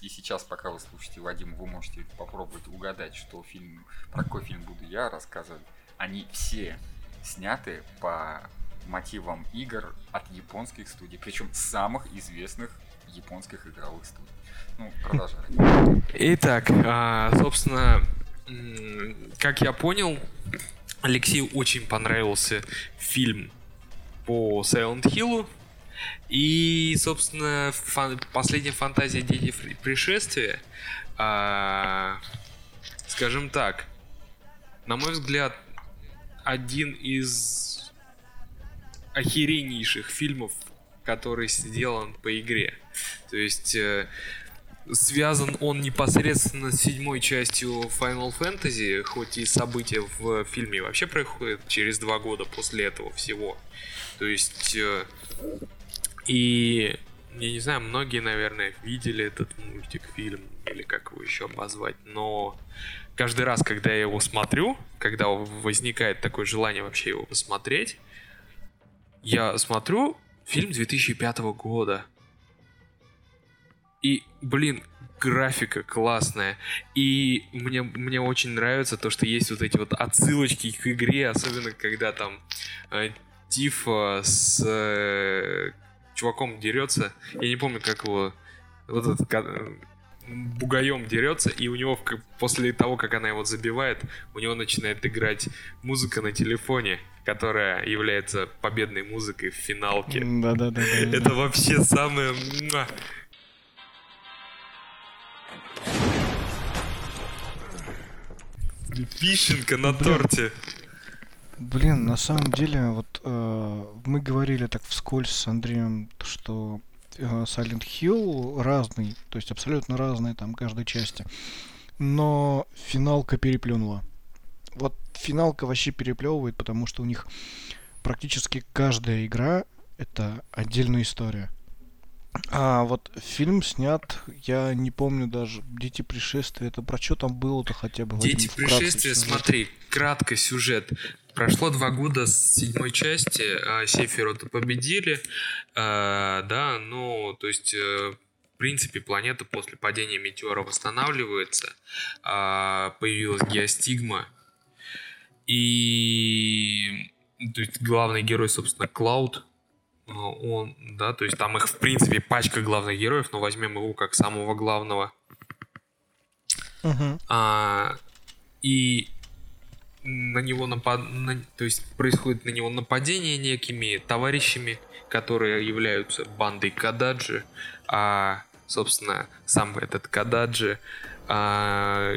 и сейчас, пока вы слушаете Вадим, вы можете попробовать угадать, что фильм, про какой фильм буду я рассказывать. Они все сняты по мотивам игр от японских студий, причем самых известных японских игровых студий. Ну, продолжаем. Итак, а, собственно, как я понял, Алексею очень понравился фильм по Silent Hill, и, собственно, фан- последняя фантазия Дети пришествия, а, скажем так, на мой взгляд, один из охереннейших фильмов, который сделан по игре. То есть э, связан он непосредственно с седьмой частью Final Fantasy, хоть и события в фильме вообще происходят через два года после этого всего. То есть э, и я не знаю, многие, наверное, видели этот мультик, фильм, или как его еще обозвать, но каждый раз, когда я его смотрю, когда возникает такое желание вообще его посмотреть, я смотрю фильм 2005 года. И, блин, графика классная. И мне, мне очень нравится то, что есть вот эти вот отсылочки к игре, особенно когда там э, Тифа с э, чуваком дерется. Я не помню, как его... Вот этот бугаем дерется, и у него после того, как она его забивает, у него начинает играть музыка на телефоне, которая является победной музыкой в финалке. Да-да-да. Это вообще самое... Вишенка на торте. Блин, на самом деле, вот э, мы говорили так вскользь с Андреем, что э, Silent Hill разный, то есть абсолютно разные там каждой части. Но финалка переплюнула. Вот финалка вообще переплевывает, потому что у них практически каждая игра это отдельная история. А вот фильм снят, я не помню даже, Дети пришествия, это про что там было-то хотя бы? Дети пришествия, смотри, кратко сюжет. Прошло два года с седьмой части, а Сефирота победили, а, да, ну, то есть, э, в принципе, планета после падения метеора восстанавливается, а, появилась геостигма, и, то есть, главный герой, собственно, Клауд, он, да, то есть там их, в принципе, пачка главных героев, но возьмем его как самого главного. Uh-huh. А, и на него напад... на... то есть происходит на него нападение некими товарищами, которые являются бандой Кададжи, а, собственно, сам этот Кададжи, а,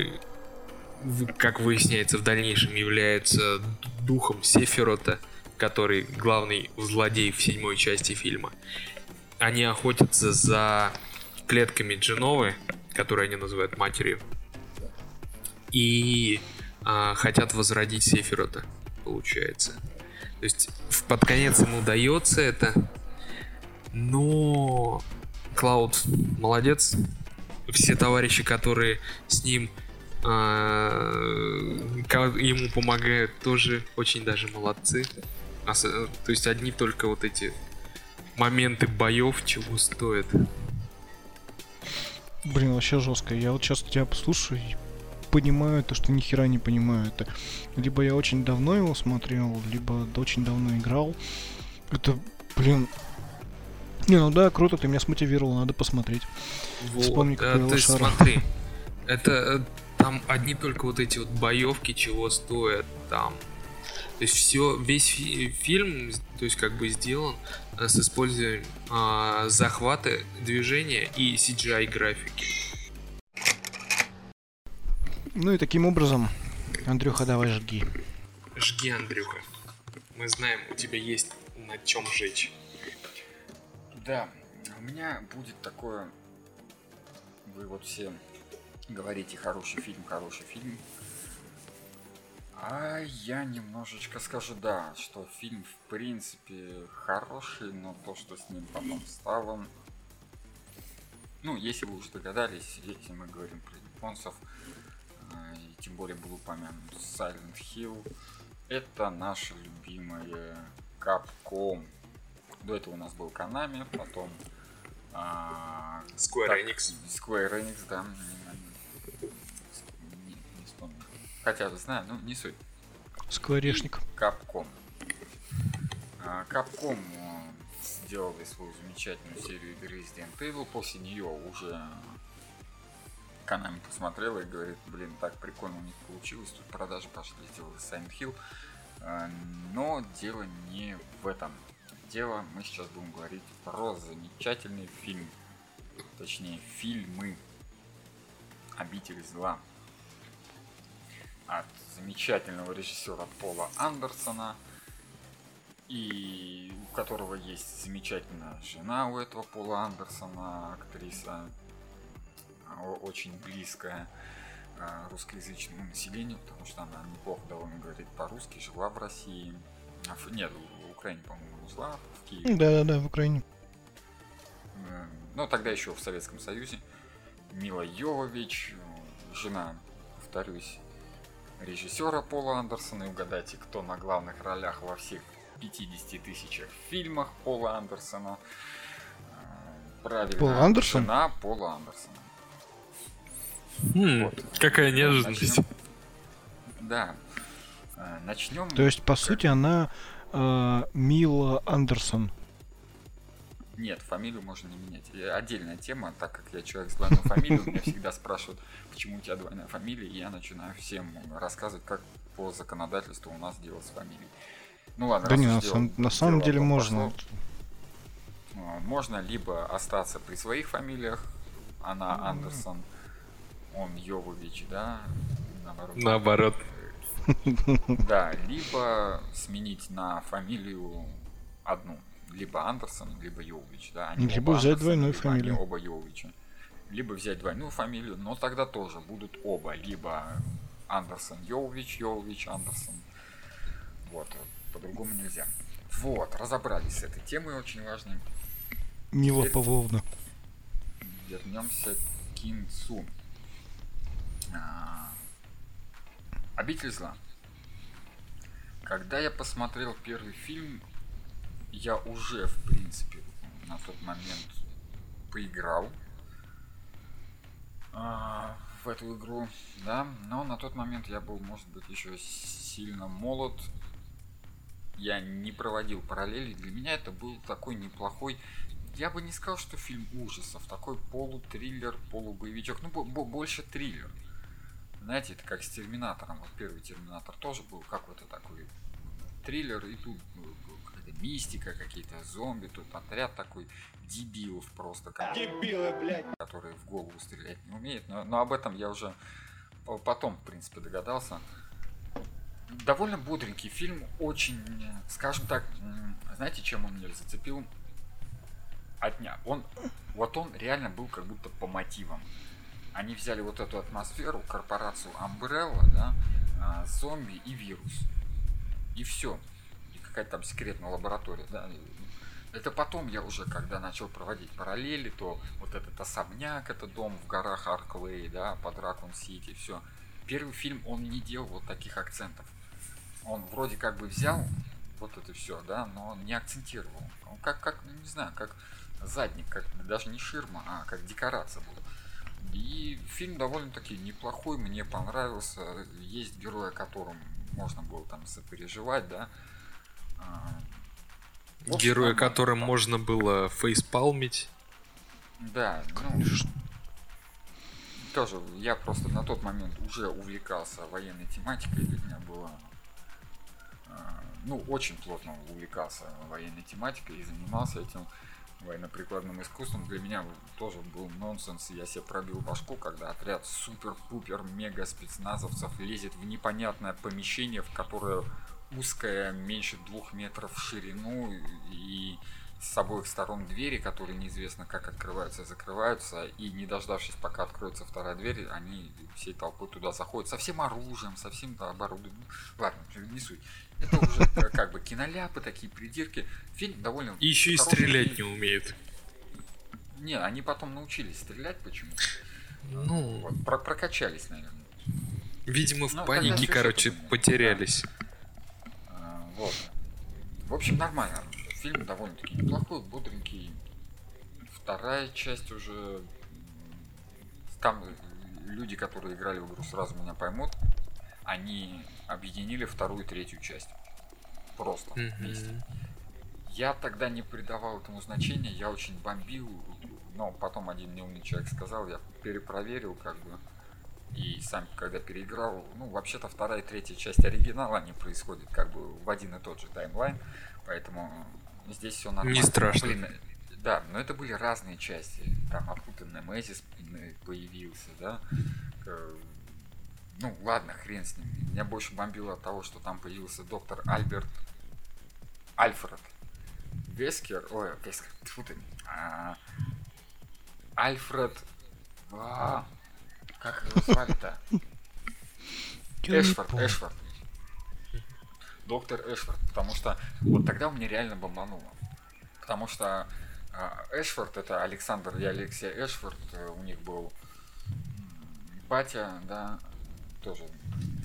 как выясняется в дальнейшем, является духом Сефирота, который главный злодей в седьмой части фильма. Они охотятся за клетками Дженовы, которые они называют матерью. И а, хотят возродить Сефирота, получается. То есть под конец ему удается это, но Клауд молодец. Все товарищи, которые с ним а, ему помогают, тоже очень даже молодцы. То есть одни только вот эти моменты боев чего стоят. Блин, вообще жестко. Я вот сейчас тебя послушаю и понимаю то, что ни хера не понимаю. Это либо я очень давно его смотрел, либо очень давно играл. Это, блин, не, ну да, круто, ты меня смотивировал, надо посмотреть. Вот, Вспомни, какой э, ты смотри, [LAUGHS] это э, там одни только вот эти вот боевки чего стоят, там. То есть все, весь фи- фильм, то есть как бы сделан э, с использованием э, захвата движения и CGI графики. Ну и таким образом, Андрюха, давай жги. Жги, Андрюха. Мы знаем, у тебя есть на чем жечь. Да, у меня будет такое... Вы вот все говорите хороший фильм, хороший фильм. А я немножечко скажу, да, что фильм в принципе хороший, но то, что с ним потом стало... Ну, если вы уже догадались, если мы говорим про японцев, а, и тем более был упомянут Silent Hill, это наша любимая Capcom. До этого у нас был Konami, потом а, Square Enix. Square Enix, да. Хотя знаю, ну не суть. Скворечник. Capcom. А, Capcom э, сделали свою замечательную серию игры Resident Evil. После нее уже Konami посмотрела и говорит, блин, так прикольно у них получилось, тут продажи пошли, сделали Silent Hill. Э, но дело не в этом. Дело, мы сейчас будем говорить про замечательный фильм. Точнее, фильмы «Обитель зла» от замечательного режиссера Пола Андерсона. и у которого есть замечательная жена у этого Пола Андерсона, актриса, о- очень близкая а, русскоязычному населению, потому что она неплохо довольно говорит по-русски, жила в России. А, Нет, в Украине, по-моему, жила, в Киеве. Да-да-да, в Украине. Ну, тогда еще в Советском Союзе. Мила Йовович, жена, повторюсь, режиссера Пола Андерсона. И угадайте, кто на главных ролях во всех 50 тысячах фильмах Пола Андерсона. Э, Правильно, Пол Андерсон? жена Пола Андерсона. Хм, Вот. какая неожиданность. начнем. Да. Э, Начнем. То есть, по сути, она э, Мила Андерсон. Нет, фамилию можно не менять. И Отдельная тема, так как я человек с двойной фамилией, меня всегда спрашивают, почему у тебя двойная фамилия, и я начинаю всем рассказывать, как по законодательству у нас делать с фамилией. Ну ладно, Да не, на, дело- сам- на самом дело деле можно. пошло, э, Можно либо остаться при своих фамилиях, она Андерсон, он Йовович, да, наоборот. Наоборот. Да, либо сменить на фамилию одну. Либо Андерсон, либо Йовович, да. они Либо взять Андерсон, двойную либо они фамилию. оба Йововича. Либо взять двойную фамилию, но тогда тоже будут оба. Либо Андерсон Йовович, Йовович Андерсон. Вот, по-другому нельзя. Вот, разобрались с этой темой очень важной. Мила Теперь- Павловна. Вернемся к кинцу. А, Обитель зла. Когда я посмотрел первый фильм, я уже, в принципе, на тот момент поиграл а, в эту игру, да, но на тот момент я был, может быть, еще сильно молод. Я не проводил параллели. Для меня это был такой неплохой я бы не сказал, что фильм ужасов, такой полутриллер, полубоевичок, ну бо- бо- больше триллер. Знаете, это как с Терминатором. Вот первый Терминатор тоже был какой-то такой триллер, и тут мистика, какие-то зомби, тут отряд такой дебилов просто, как- которые в голову стрелять не умеют. Но, но об этом я уже по- потом, в принципе, догадался. Довольно бодренький фильм, очень, скажем так, знаете, чем он меня зацепил? от дня. Он, вот он реально был как будто по мотивам. Они взяли вот эту атмосферу, корпорацию Umbrella, да, а, зомби и вирус. И все. Какая-то там секретная лаборатория, да. Это потом я уже, когда начал проводить параллели, то вот этот особняк, этот дом в горах Арклей, да, под Ракун Сити, все. Первый фильм он не делал вот таких акцентов. Он вроде как бы взял вот это все, да, но не акцентировал. Он как, как, ну, не знаю, как задник, как даже не ширма, а как декорация была. И фильм довольно-таки неплохой, мне понравился. Есть герой, о можно было там сопереживать, да. В общем, Героя, которым можно было фейспалмить. Да, ну, тоже я просто на тот момент уже увлекался военной тематикой, для меня было а, ну, очень плотно увлекался военной тематикой и занимался этим военно-прикладным искусством. Для меня тоже был нонсенс, я себе пробил башку, когда отряд супер-пупер мега спецназовцев лезет в непонятное помещение, в которое узкое, меньше двух метров в ширину, и с обоих сторон двери, которые неизвестно как открываются и закрываются, и не дождавшись, пока откроется вторая дверь, они всей толпой туда заходят со всем оружием, со всем да, оборудованием. Ну, Ладно, не суть. Это уже [LAUGHS] как- бы киноляпы, такие придирки. Фильм довольно... И еще и стрелять не умеет. Не, они потом научились стрелять почему-то. Ну, Вот, прокачались, наверное. видимо, в Ну, панике, короче, потерялись. Вот. В общем, нормально. Фильм довольно-таки неплохой, бодренький. Вторая часть уже... Там люди, которые играли в игру, сразу меня поймут. Они объединили вторую и третью часть. Просто вместе. Я тогда не придавал этому значения, я очень бомбил, но потом один мне умный человек сказал, я перепроверил как бы, и сам когда переиграл, ну вообще-то вторая и третья часть оригинала, они происходят как бы в один и тот же таймлайн, поэтому здесь все нормально. Не страшно. Блин, да, но это были разные части, там откуда Немезис появился, да, ну ладно, хрен с ним. Меня больше бомбило от того, что там появился доктор Альберт Альфред Вескер, ой, Вескер, тьфу ты, а, Альфред, а, как его звали-то? [LAUGHS] Эшфорд. Эшфорд. Доктор Эшфорд, потому что вот тогда у меня реально бомбануло. Потому что а, Эшфорд, это Александр и Алексей Эшфорд, э, у них был батя, да, тоже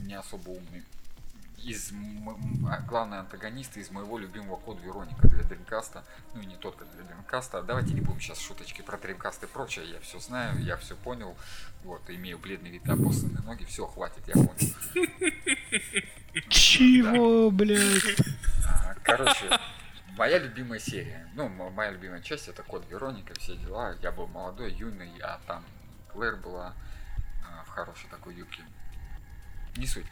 не особо умный. Из а, главный антагонист из моего любимого код Вероника для Dreamcast. Ну и не только для Dreamcast. Давайте не будем сейчас шуточки про Dreamcast и прочее. Я все знаю, я все понял. Вот, имею бледный вид и опоссанные ноги. Все, хватит, я понял. [LAUGHS] Чего, блядь? А, Короче, моя любимая серия. Ну, моя любимая часть это Код Вероника, все дела. Я был молодой, юный, а там Клэр была а, в хорошей такой юбке. Не суть.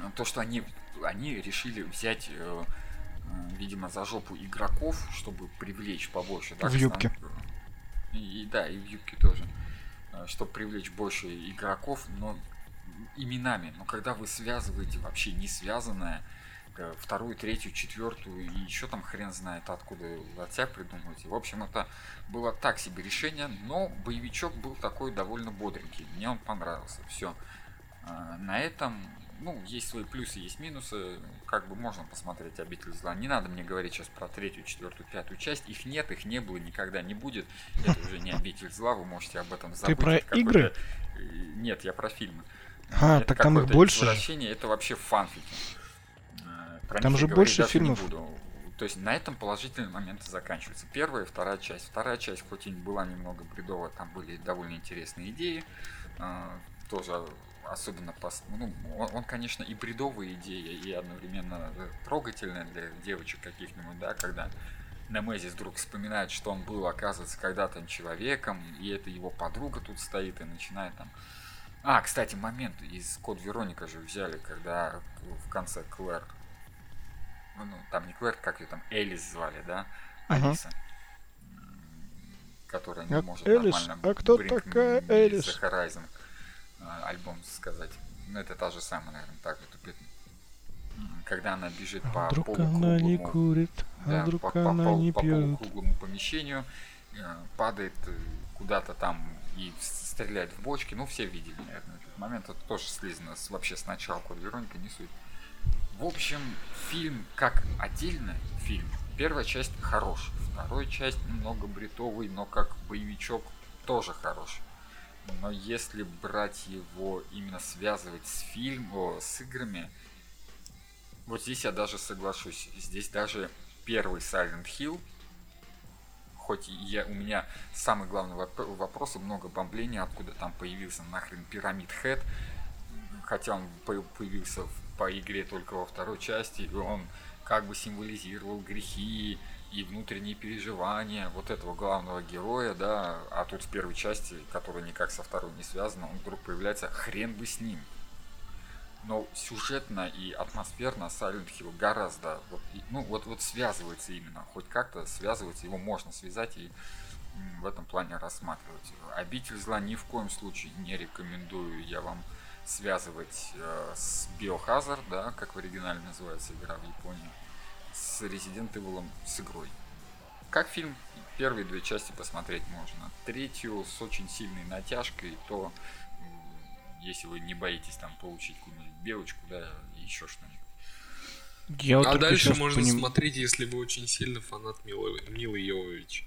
А, То, что они, они решили взять, э, э, видимо, за жопу игроков, чтобы привлечь побольше. да, В юбке. И, и да, и в юбке тоже. Э, Чтобы привлечь больше игроков, но именами. Но когда вы связываете вообще не связанное, э, вторую, третью, четвертую и еще там хрен знает откуда от себя придумываете. В общем, это было так себе решение, но боевичок был такой довольно бодренький. Мне он понравился. Все. На этом, ну, есть свои плюсы, есть минусы. Как бы можно посмотреть обитель зла. Не надо мне говорить сейчас про третью, четвертую, пятую часть. Их нет, их не было, никогда не будет. Это уже не обитель зла, вы можете об этом забыть. про Это игры? Э, Нет, я про фильмы. А, Это так там их больше это вообще фанфики. Э, Про Там же больше фильмов. буду. То есть на этом положительные моменты заканчиваются. Первая и вторая часть. Вторая часть, хоть и была немного бредовая, там были довольно интересные идеи. э, Тоже особенно пос- ну, он, он, конечно, и бредовая идея, и одновременно э, трогательная для девочек каких-нибудь, да, когда Немезис вдруг вспоминает, что он был, оказывается, когда-то человеком, и это его подруга тут стоит и начинает там а, кстати, момент из Код Вероника же взяли, когда в конце Клэр, ну, ну, там не Клэр, как ее там, Элис звали, да. Алиса, м, которая не А, может Элис? нормально А кто такая Элис? Horizon альбом сказать. Ну, это та же самая, наверное, так же тупит. М, Когда она бежит А по вдруг она не курит, да, а вдруг по, она по- не по пьет. полукруглому помещению, э, падает э, куда-то там и стреляет в бочки. Ну, все видели, наверное, этот момент. Это тоже слизано с, вообще с начала Код Вероника, не суть. В общем, фильм как отдельно фильм. Первая часть хорош, вторая часть немного бредовый, но как боевичок тоже хорош. Но если брать его именно связывать с фильмом, с играми, вот здесь я даже соглашусь. Здесь даже первый Silent Hill, хоть я, у меня самый главный воп- вопрос и много бомбления, откуда там появился нахрен Пирамид Хэт, хотя он по- появился по игре только во второй части, и он как бы символизировал грехи и внутренние переживания вот этого главного героя, да, а тут в первой части, которая никак со второй не связана, он вдруг появляется, хрен бы с ним. Но сюжетно и атмосферно Silent Hill гораздо, вот, ну вот, вот связывается именно, хоть как-то связывается, его можно связать и в этом плане рассматривать. Обитель зла ни в коем случае не рекомендую я вам связывать э, с Biohazard, да, как в оригинале называется игра в Японии, с Resident Evil, с игрой. Как фильм, первые две части посмотреть можно. Третью с очень сильной натяжкой, то если вы не боитесь там получить какую-нибудь белочку, да, и еще что-нибудь. Я а дальше можно поним- смотреть, если вы очень сильно фанат Милы, Милы Йовович.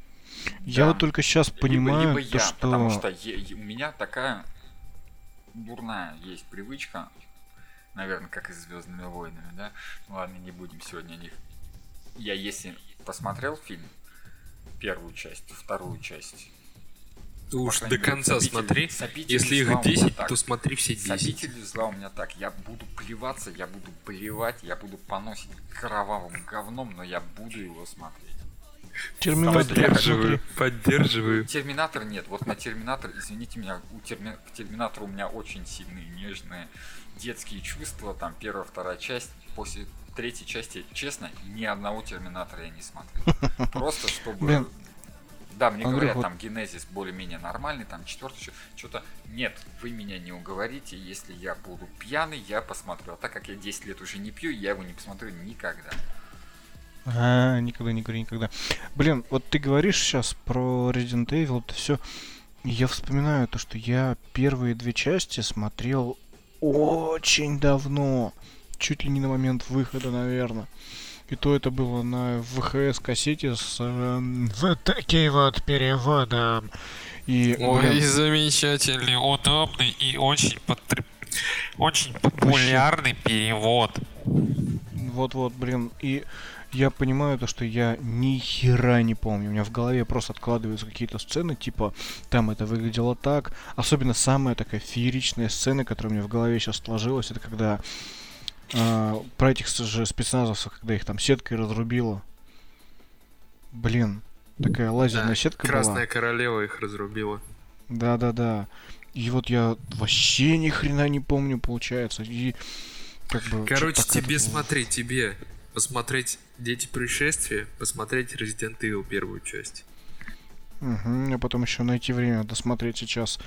Я Да. вот только сейчас понимаю, либо, либо то, я, что... потому что е- е- у меня такая дурная есть привычка, наверное, как и с Звездными войнами, да. Ладно, не будем сегодня о них. Я если посмотрел фильм, первую часть, вторую часть. Ты уж до конца с обителью- смотри. с обителью Если их у меня 10, так. то смотри все С 10. обителью зла у меня так. Я буду плеваться, я буду плевать, я буду поносить кровавым говном, но я буду его смотреть. Терминатор, Поддерживаю, поддерживаю. Терминатор нет. Вот на Терминатор, извините меня, у терми... к Терминатору у меня очень сильные, нежные детские чувства. Там первая, вторая часть. После третьей части, честно, ни одного Терминатора я не смотрел. [LAUGHS] Просто чтобы... Да, мне говорят, там генезис более-менее нормальный, там четвертый, что-то... Нет, вы меня не уговорите, если я буду пьяный, я посмотрю. А так как я 10 лет уже не пью, я его не посмотрю никогда. А, никогда не говори никогда. Блин, вот ты говоришь сейчас про Resident Evil, это все. Я вспоминаю то, что я первые две части смотрел очень давно. Чуть ли не на момент выхода, наверное. И то это было на ВХС-кассете с э, вот таким вот переводом. И, Ой, блин, замечательный, удобный и очень, потреб- очень популярный перевод. Вот-вот, блин, и я понимаю то, что я ни хера не помню. У меня в голове просто откладываются какие-то сцены, типа, там это выглядело так. Особенно самая такая фееричная сцена, которая у меня в голове сейчас сложилась, это когда а, про этих же спецназовцев, когда их там сеткой разрубило. Блин, такая лазерная Да, сетка Красная была. королева их разрубила. Да-да-да. И вот я вообще ни хрена не помню, получается. И как бы... Короче, тебе смотри, тебе посмотреть Дети пришествия, посмотреть Resident Evil первую часть. Мгм, а потом еще найти время досмотреть сейчас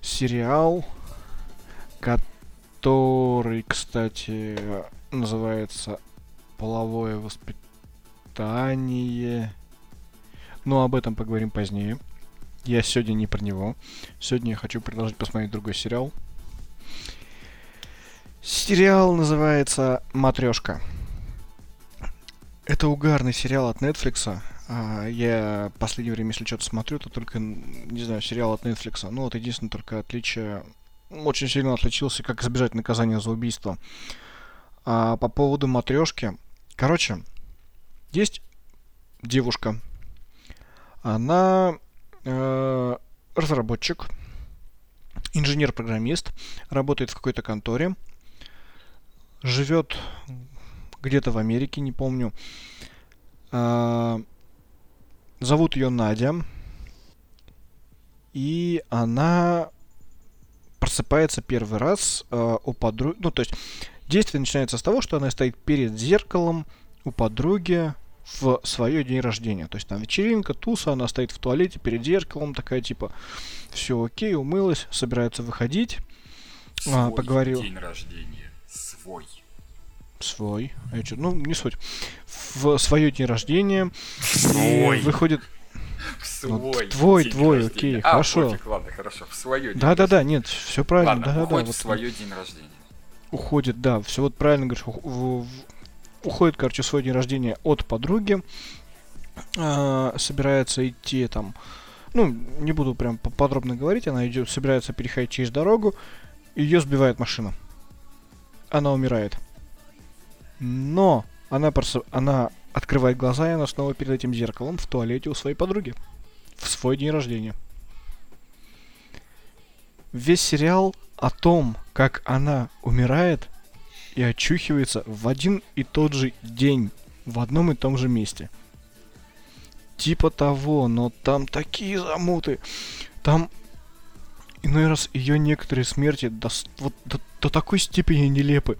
сериал, который, кстати, называется «Половое воспитание». Но об этом поговорим позднее. Я сегодня не про него. Сегодня я хочу предложить посмотреть другой сериал. Сериал называется «Матрешка». Это угарный сериал от Netflix. А, я в последнее время, если что-то смотрю, то только, не знаю, сериал от Netflix. Ну, вот единственное только отличие... Очень сильно отличился, как избежать наказания за убийство. А по поводу матрешки. Короче, есть девушка. Она э, разработчик, инженер-программист, работает в какой-то конторе, живет где-то в Америке, не помню. А, Зовут ее Надя. И она просыпается первый раз э, у подруги. Ну, то есть, действие начинается с того, что она стоит перед зеркалом у подруги в свое день рождения. То есть там вечеринка, туса, она стоит в туалете перед зеркалом, такая типа, все окей, умылась, собирается выходить. А, Свой поговорил. день рождения. Свой. Свой. А я чё- ну, не суть. В свое день рождения. Свой. Выходит. В свой. твой, твой, окей, а, хорошо. ладно, хорошо. В свое день Да-да-да, нет, все правильно. Уходит вот в свое день рождения. Уходит, да, все вот правильно говоришь. Уходит, короче, в свой день рождения от подруги. а, собирается идти там. Ну, не буду прям по- подробно говорить. Она идет, собирается переходить через дорогу. Ее сбивает машина. Она умирает. Но она, просып- она открывает глаза, и она снова перед этим зеркалом в туалете у своей подруги. В свой день рождения. Весь сериал о том, как она умирает и очухивается в один и тот же день, в одном и том же месте. Типа того, но там такие замуты. Там иной раз ее некоторые смерти до, вот, до, до такой степени нелепы.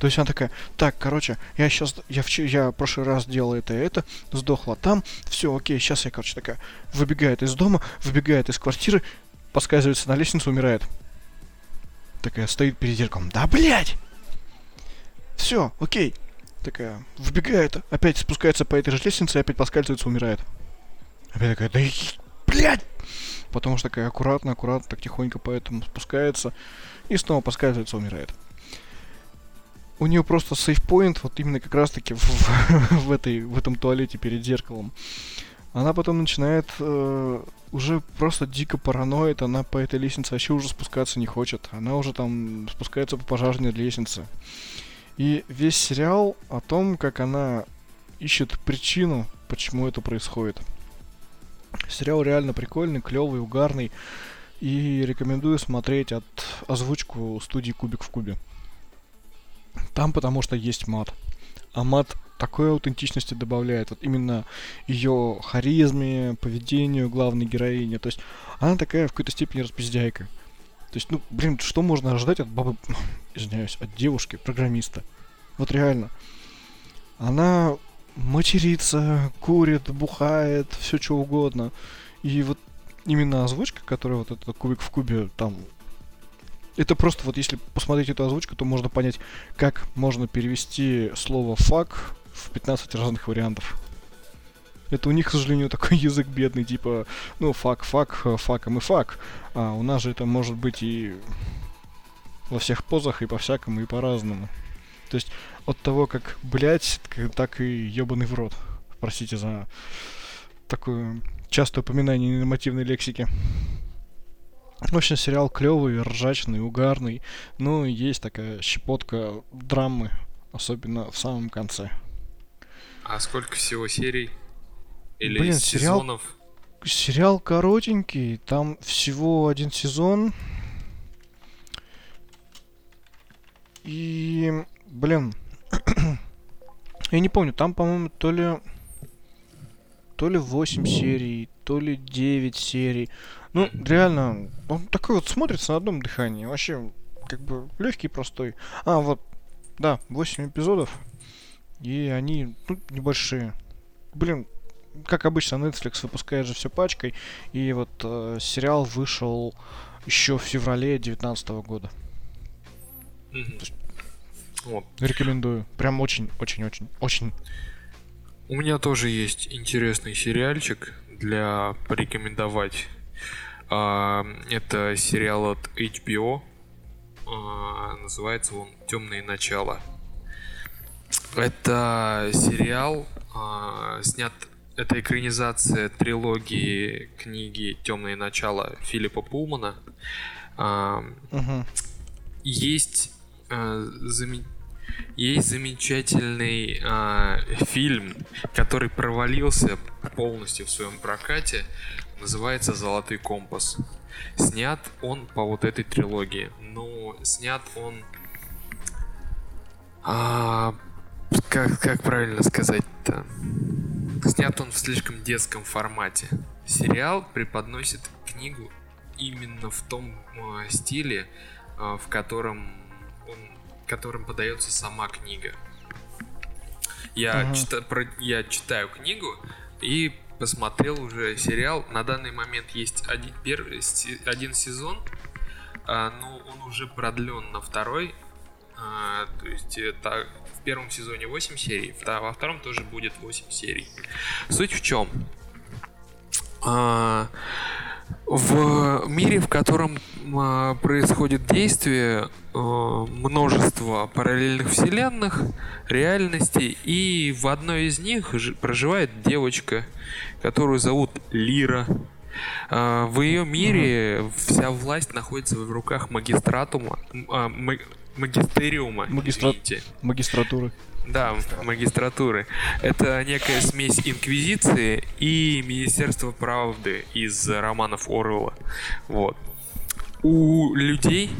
То есть она такая, так, короче, я сейчас, я, вчера, я в прошлый раз делала это и это, сдохла там, все, окей, сейчас я, короче, такая, выбегает из дома, выбегает из квартиры, поскальзывается на лестницу, умирает. Такая стоит перед зеркалом, да, блядь! Все, окей. Такая, выбегает, опять спускается по этой же лестнице, опять поскальзывается, умирает. Опять такая, да блядь! Потом уж такая аккуратно, аккуратно, так тихонько поэтому спускается и снова поскальзывается, умирает. У нее просто сейфпоинт вот именно как раз таки в, [LAUGHS] в этой, в этом туалете перед зеркалом. Она потом начинает э, уже просто дико параноид, она по этой лестнице вообще уже спускаться не хочет. Она уже там спускается по пожарной лестнице. И весь сериал о том, как она ищет причину, почему это происходит. Сериал реально прикольный, клевый, угарный. И рекомендую смотреть от озвучку студии Кубик в Кубе. Там потому что есть мат. А мат такой аутентичности добавляет. Вот именно ее харизме, поведению главной героини. То есть она такая в какой-то степени распиздяйка. То есть, ну, блин, что можно ожидать от бабы, [SNIFFS] извиняюсь, от девушки, программиста? Вот реально. Она матерится, курит, бухает, все что угодно. И вот именно озвучка, которая вот этот кубик в кубе там это просто вот если посмотреть эту озвучку, то можно понять, как можно перевести слово fuck в 15 разных вариантов. Это у них, к сожалению, [LAUGHS] такой язык бедный, типа, ну, fuck, fuck, э, fuck ом и fuck. А у нас же это может быть и во всех позах, и по-всякому, и по-разному. То есть от того, как блять, так и ебаный в рот. Простите за такое частое упоминание ненормативной лексики. В общем, сериал клевый, ржачный, угарный. Ну, есть такая щепотка драмы, особенно в самом конце. А сколько всего серий? Или Блин, сезонов? Сериал, сериал коротенький, там всего один сезон. И, блин, [CLEARS THROAT] я не помню, там, по-моему, то ли то ли 8 серий, то ли 9 серий. Ну, реально, он такой вот смотрится на одном дыхании. Вообще, как бы легкий, простой. А, вот, да, 8 эпизодов. И они, ну, небольшие. Блин, как обычно, Netflix выпускает же все пачкой. И вот э, сериал вышел еще в феврале 2019 года. Мгм. Вот. Рекомендую. Прям очень, очень, очень, очень. У меня тоже есть интересный сериальчик для порекомендовать. А, Это сериал от HBO. А, Называется он Темные начала. Это сериал, а, снят. Это экранизация трилогии книги Темные начала Филиппа Пулмана. Мгм. есть э, заме- есть замечательный фильм, который провалился полностью в своем прокате. Называется Золотой компас. Снят он по вот этой трилогии. Но снят он. а, как, как правильно сказать-то? Снят он в слишком детском формате. Сериал преподносит книгу именно в том а, стиле, а, в котором он, которым подается сама книга. Я, Ага. чита- про- я читаю книгу и посмотрел уже сериал. На данный момент есть один, первый, один сезон, а, но он уже продлен на второй. А, то есть это в первом сезоне 8 серий, во втором тоже будет 8 серий. Суть в чем? В мире, в котором а, происходит действие а, множество параллельных вселенных, реальностей, и в одной из них ж- проживает девочка, которую зовут Лира. А, в ее мире вся власть находится в руках магистратума, м, ма- магистериума, Магистра-. Магистратуры. Да, магистратуры. Это некая смесь инквизиции и Министерства правды из романов Орвелла. Вот. У людей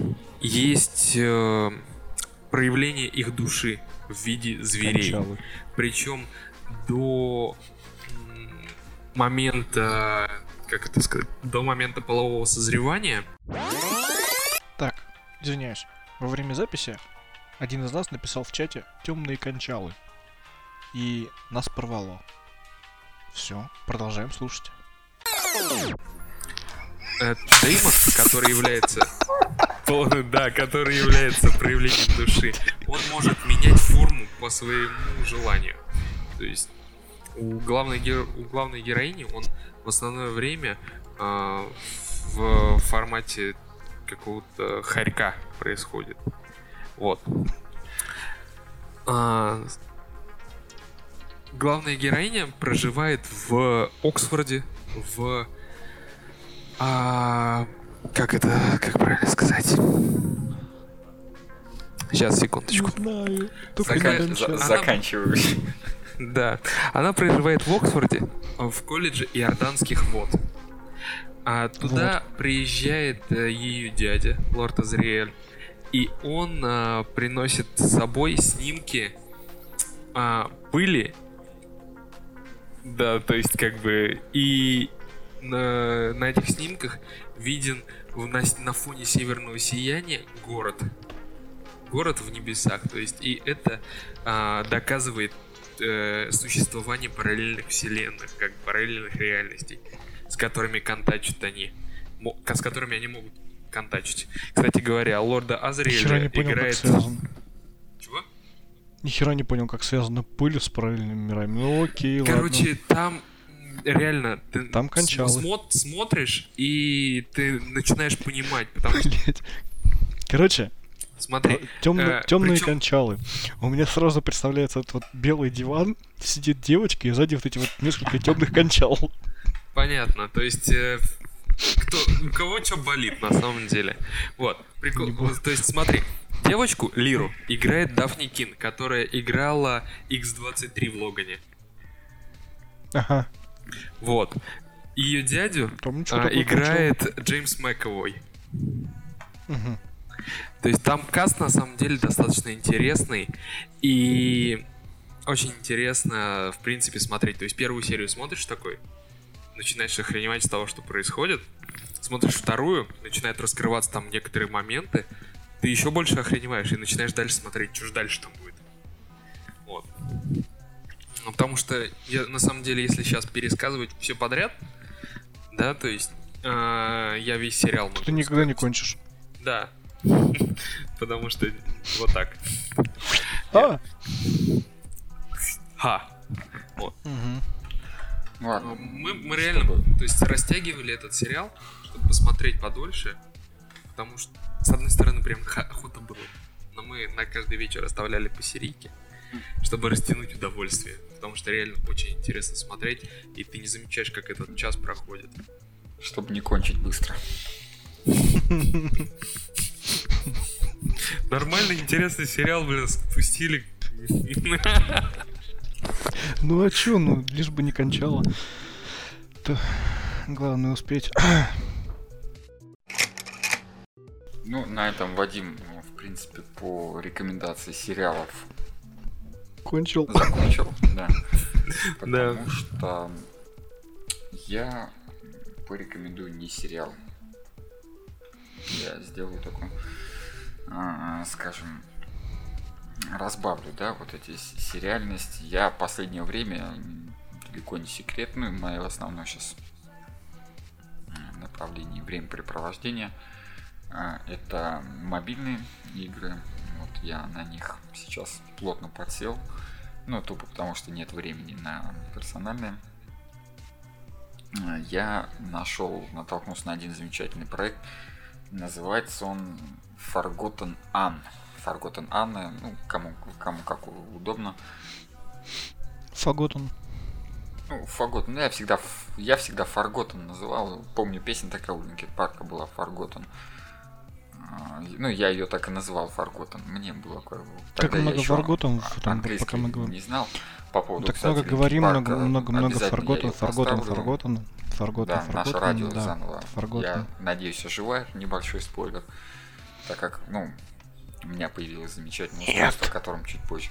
есть э, проявление их души в виде зверей. Кончалы. Причем до момента, как это сказать, до момента полового созревания Так, извиняюсь. Во время записи один из нас написал в чате темные кончалы. И нас порвало. Все, продолжаем слушать. Деймон, который является [LAUGHS] да, который является проявлением души, он может менять форму по своему желанию. То есть у главной, у главной героини он в основное время а, в формате какого-то хорька происходит. Вот. А, главная героиня проживает в Оксфорде, в а, как это, как правильно сказать? Сейчас, секундочку. знаю. Только Закан- за-. Она- Заканчиваю. [LAUGHS] Да. Она проживает в Оксфорде, в колледже Иорданских вод. А туда приезжает э, ее дядя, лорд Азриэль, и он а, приносит с собой снимки а, пыли. Да, то есть как бы и на, на этих снимках виден в- на, на фоне северного сияния город. Город в небесах. То есть и это а, доказывает э, существование параллельных вселенных, как параллельных реальностей, с которыми контачат они, с которыми они могут контачить. Кстати говоря, лорда Азриэля понял, играет... Чего? Ни хера не понял, как связана пыль с параллельными мирами. Ну окей, Короче, там реально ты Там кончалы. смо- смотришь и ты начинаешь понимать, потому что. Короче, смотри, темные, э, темные причем- кончалы. У меня сразу представляется этот вот белый диван, сидит девочка, и сзади вот эти вот несколько темных кончал. Понятно, то есть э, кто, у кого что болит на самом деле. Вот, прикол, то есть смотри, девочку Лиру играет Дафни Кин, которая играла X23 в Логане. Ага. Вот. Ее дядю а, играет Джеймс Мэковой. Мгм. То есть там каст на самом деле достаточно интересный и очень интересно, в принципе, смотреть. То есть первую серию смотришь такой, начинаешь охреневать с того, что происходит. Смотришь вторую, начинают раскрываться там некоторые моменты, ты еще больше охреневаешь и начинаешь дальше смотреть, что же дальше там будет. Вот. Ну, потому что я, на самом деле, если сейчас пересказывать все подряд, да, то есть э, я весь сериал могу Ты никогда не рассказать. кончишь. Да. [LAUGHS] Потому что вот так. А! Ха. Мгм. Ну ладно. Мы, мы реально, то есть растягивали этот сериал, чтобы посмотреть подольше, потому что, с одной стороны, прям охота было. Но мы на каждый вечер оставляли по серийке, чтобы растянуть удовольствие. Потому что реально очень интересно смотреть, и ты не замечаешь, как этот час проходит. Чтобы не кончить быстро. Нормальный, интересный сериал, блин, спустили. [LAUGHS] [LAUGHS] Ну а чё, ну, лишь бы не кончало. То главное успеть. Ну, на этом Вадим, в принципе, по рекомендации сериалов Кончил. закончил, [LAUGHS] да. Да. Потому что я порекомендую не сериал. Я сделаю такой, а, скажем, разбавлю, да, вот эти сериальности. Я последнее время далеко не секрет, ну, мое основное сейчас направление времяпрепровождения а, это мобильные игры. Вот я на них сейчас плотно подсел. Ну, тупо потому, что нет времени на персональные. А, Я нашел, натолкнулся на один замечательный проект. Называется он Forgotten Anne. Forgotten Anne, ну, кому, кому как удобно. Фаготон. Ну, Forgotten, ну, я всегда, я всегда Forgotten называл. Помню, песня такая у Линкин Парка была Forgotten. А, Ну, я ее так и называл Forgotten. Мне было как бы- Как тогда я много Forgotten, там, пока мы говорим. не знал. По поводу, Так кстати, много говорим, много, много, много Фарготон, поставлю. Фарготон, Фарготон, Да, наше радио да, заново. Фарготон. Я надеюсь, оживает. Небольшой спойлер. Так как, ну, у меня появилось замечательное устройство, о котором чуть позже.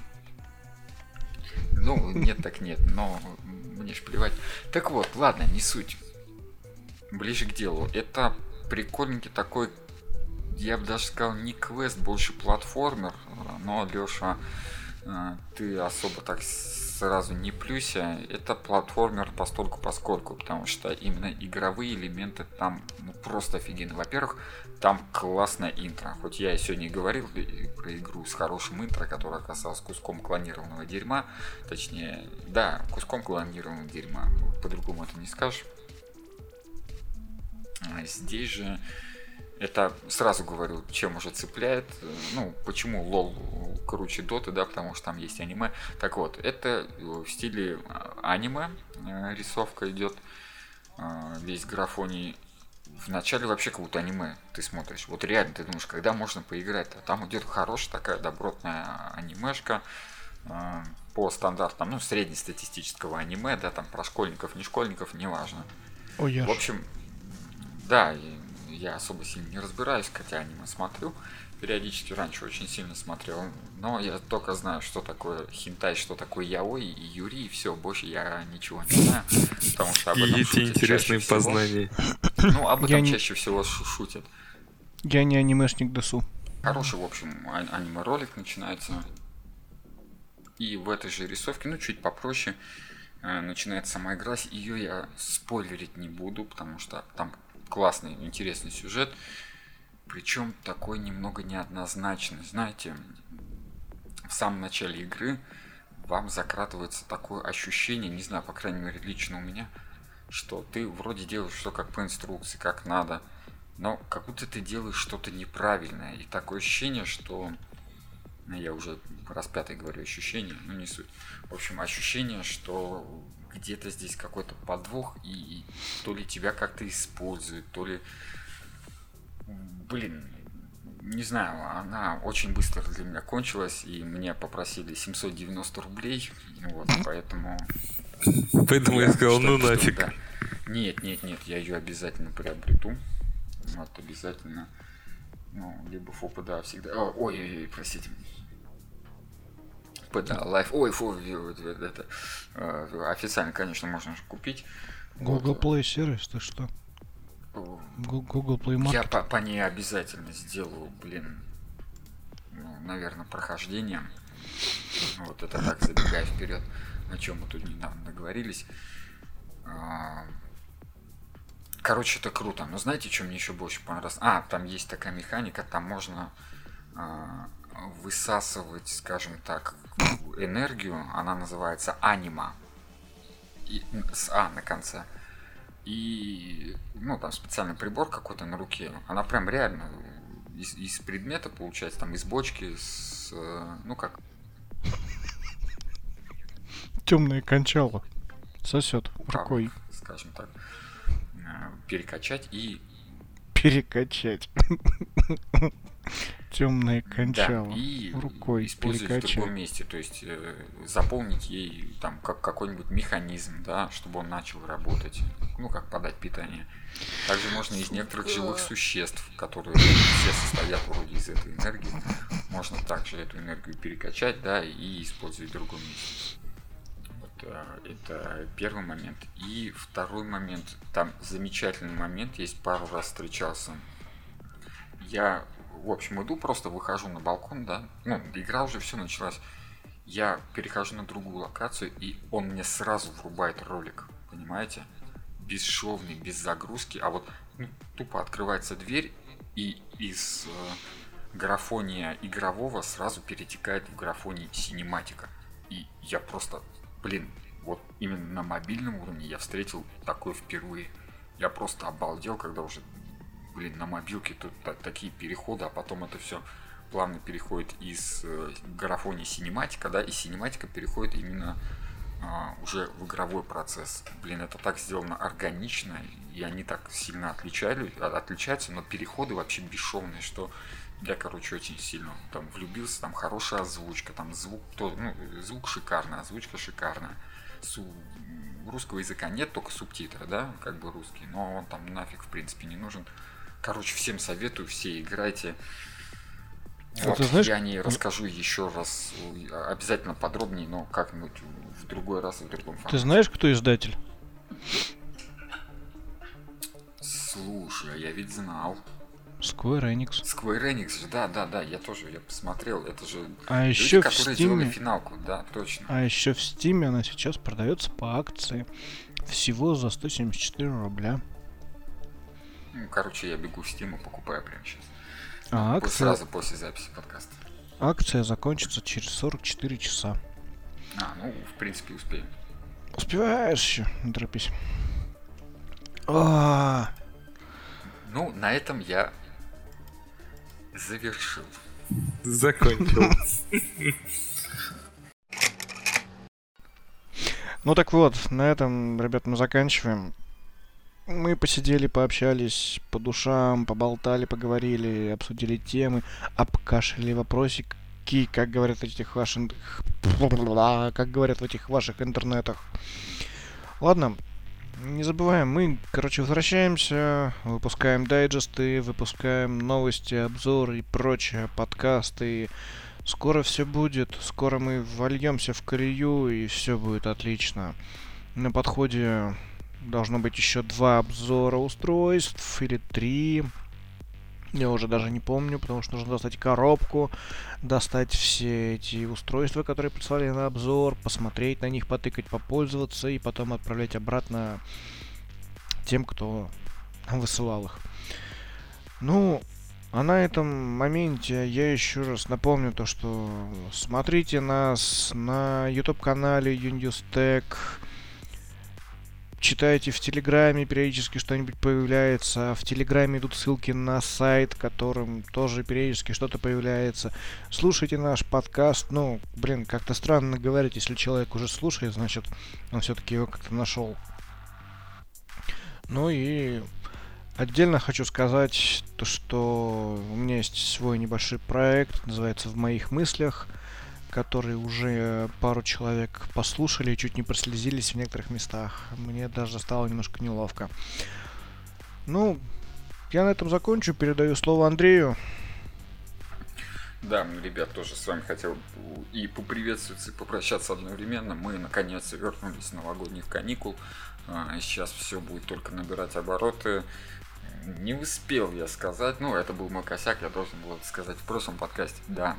Ну, нет так нет, но мне ж плевать. Так вот, ладно, не суть. Ближе к делу. Это прикольненький такой, я бы даже сказал, не квест, больше платформер. Но, Леша, ты особо так сразу не плюся. Это платформер постольку поскольку, потому что именно игровые элементы там ну, просто офигенны. Во-первых, там классная интро. Хоть я и сегодня и говорил про игру с хорошим интро, которая оказалась куском клонированного дерьма. Точнее, да, куском клонированного дерьма. По-другому это не скажешь. А Здесь же это сразу говорю, чем уже цепляет. Ну, почему лол круче доты, да, потому что там есть аниме. Так вот, это в стиле а, аниме э, рисовка идет. э, Весь графоний Вначале вообще как будто аниме ты смотришь. Вот реально ты думаешь, когда можно поиграть. А там идет хорошая такая добротная анимешка э, по стандартам, ну, среднестатистического аниме, да, там про школьников, не школьников, неважно. Ой, я В общем, да, и я особо сильно не разбираюсь, хотя аниме смотрю. Периодически раньше очень сильно смотрел, но я только знаю, что такое хинтай, что такое яой и юри, и все, больше я ничего не знаю, потому что об этом шутят интересные чаще всего. познания. Ну, об Я этом не- чаще всего шу- шутят. я не анимешник досу. Хороший, в общем, а- аниме-ролик начинается. И в этой же рисовке, ну, чуть попроще, э, начинается сама игра. Ее я спойлерить не буду, потому что там классный, интересный сюжет. Причем такой немного неоднозначный. Знаете, в самом начале игры вам закрадывается такое ощущение, не знаю, по крайней мере, лично у меня, что ты вроде делаешь все как по инструкции, как надо, но как будто ты делаешь что-то неправильное. И такое ощущение, что... ну, Я уже раз пятый говорю ощущение, но не суть. В общем, ощущение, что где-то здесь какой-то подвох, и то ли тебя как-то используют, то ли... Блин, не знаю, она очень быстро для меня кончилась, и мне попросили 790 рублей, вот, поэтому... Поэтому я сказал, ну нафиг. да. Нет, нет, нет, я ее обязательно приобрету. Вот, обязательно. Ну, либо фу, да, всегда. О, ой, ой, ой, простите. ПДА, лайф. Ой, фу, это. э, Официально, конечно, можно купить. Google Вот, Play сервис, ты что? Google Play Я Market. по, по ней обязательно сделаю, блин, ну, наверное, прохождение. Вот это так, забегая вперед, о чем мы тут недавно договорились. А, Короче, это круто. Но знаете, что мне еще больше понравилось? А, там есть такая механика, там можно а, высасывать, скажем так, энергию. Она называется анима. И, с А на конце. И, ну, там специальный прибор какой-то на руке. Она прям реально из, из предмета получается, там из бочки, с, э, ну как, Темное кончало. Сосет как, рукой. скажем так, э, перекачать и Перекачать. Темное Да, кончало. и Рукой использовать в другом месте, то есть э, заполнить ей там как какой-нибудь механизм, да, чтобы он начал работать, ну как подать питание. Также можно из некоторых живых существ, которые все состоят вроде из этой энергии, можно также эту энергию перекачать, да, и использовать в другом месте. Вот, э, это первый момент. И второй момент, там замечательный момент, есть пару раз встречался. Я, в общем, иду, просто выхожу на балкон, да, ну, игра уже все началась. Я перехожу на другую локацию, и он мне сразу врубает ролик, понимаете? Бесшовный, без загрузки, а вот ну, тупо открывается дверь, и из э, графония игрового сразу перетекает в графоний синематика. И я просто, блин, вот именно на мобильном уровне я встретил такое впервые. Я просто обалдел, когда уже, блин, на мобилке тут та- такие переходы, а потом это все плавно переходит из э, графония синематика, да, и синематика переходит именно а, уже в игровой процесс. Блин, это так сделано органично, и они так сильно отличали, а- отличаются, но переходы вообще бесшовные, что я, короче, очень сильно там влюбился, там хорошая озвучка, там звук, то, ну, звук шикарный, озвучка шикарная. Су- русского языка нет, только субтитры, да, как бы русский, но он там нафиг, в принципе, не нужен. Короче, всем советую, все играйте. А Вот, ты знаешь- я не расскажу еще раз, обязательно подробнее, но как-нибудь в другой раз и в другом Ты формате. знаешь, кто издатель? Слушай, а я ведь знал. Square Enix. Square Enix, да, да, да, я тоже, я посмотрел, это же А люди, еще в которые делали Steam, финалку, да, точно. а еще в Steam она сейчас продается по акции. Всего за 174 рубля. Ну, короче, я бегу в Steam и покупаю прямо сейчас. А акция, Сразу после записи подкаста. акция закончится через 44 часа. А, ну, в принципе, успеем. Успеваешь еще, не торопись. А, Ну, на этом я завершил. Закончил. Ну так вот, на этом, ребят, мы заканчиваем. Мы посидели, пообщались по душам, поболтали, поговорили, обсудили темы, обкашляли вопросики, как говорят в этих ваших... как говорят в этих ваших интернетах. Ладно, не забываем, мы, короче, возвращаемся, выпускаем дайджесты, выпускаем новости, обзоры и прочее, подкасты. Скоро все будет, скоро мы вольемся в колею и все будет отлично. На подходе должно быть еще два обзора устройств или три. Я уже даже не помню, потому что нужно достать коробку, достать все эти устройства, которые прислали на обзор, посмотреть на них, потыкать, попользоваться и потом отправлять обратно тем, кто высылал их. Ну, А на этом моменте я еще раз напомню то, что смотрите нас на YouTube-канале Unistec, читайте в Телеграме, периодически что-нибудь появляется. В Телеграме идут ссылки на сайт, которым тоже периодически что-то появляется. Слушайте наш подкаст. Ну, блин, как-то странно говорить, если человек уже слушает, значит, он все-таки его как-то нашел. Ну и Отдельно хочу сказать, то, что у меня есть свой небольшой проект, называется «В моих мыслях», который уже пару человек послушали и чуть не прослезились в некоторых местах. Мне даже стало немножко неловко. Ну, я на этом закончу, передаю слово Андрею. Да, ребят, тоже с вами хотел и поприветствовать, и попрощаться одновременно. Мы, наконец, вернулись с новогодних каникул. А, сейчас все будет только набирать обороты не успел я сказать, ну, это был мой косяк, я должен был это сказать в прошлом подкасте, да,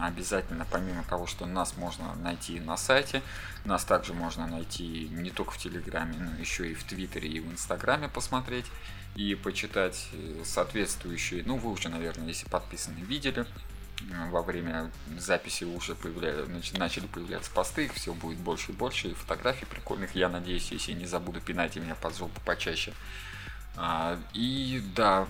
обязательно, помимо того, что нас можно найти на сайте, нас также можно найти не только в Телеграме, но еще и в Твиттере и в Инстаграме посмотреть и почитать э, соответствующие, ну, вы уже, наверное, если подписаны, видели, э, во время записи уже появля... начали появляться посты, их все будет больше и больше, и фотографий прикольных, я надеюсь, если не забуду, пинайте меня под жопу почаще. А, и да,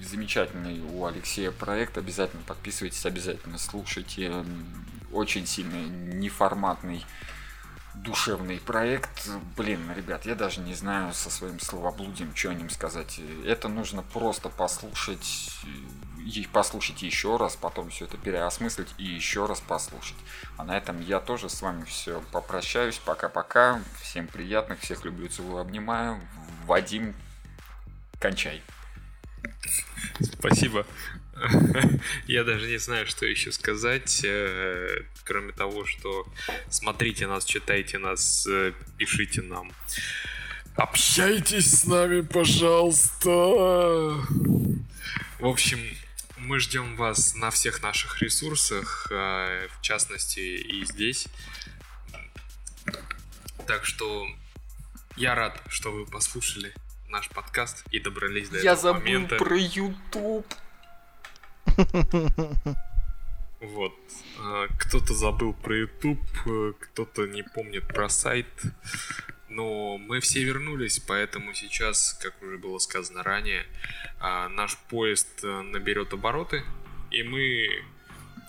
замечательный у Алексея проект. Обязательно подписывайтесь, обязательно слушайте. Очень сильный неформатный душевный проект. Блин, ребят, я даже не знаю со своим словоблудием, что о нем сказать. Это нужно просто послушать, и послушать еще раз, потом все это переосмыслить и еще раз послушать. А на этом я тоже с вами все попрощаюсь. Пока-пока. Всем приятных, всех люблю, целую, обнимаю. Вадим, кончай. Спасибо. Я даже не знаю, что еще сказать, э, кроме того, что смотрите нас, читайте нас, э, пишите нам. Общайтесь с нами, пожалуйста. В общем, мы ждем вас на всех наших ресурсах, э, в частности и здесь. Так что я рад, что вы послушали наш подкаст и добрались до Я этого забыл момента. про YouTube. Вот. А, Кто-то забыл про YouTube, э, кто-то не помнит про сайт. Но мы все вернулись, поэтому сейчас, как уже было сказано ранее, а, наш поезд э, наберет обороты, и мы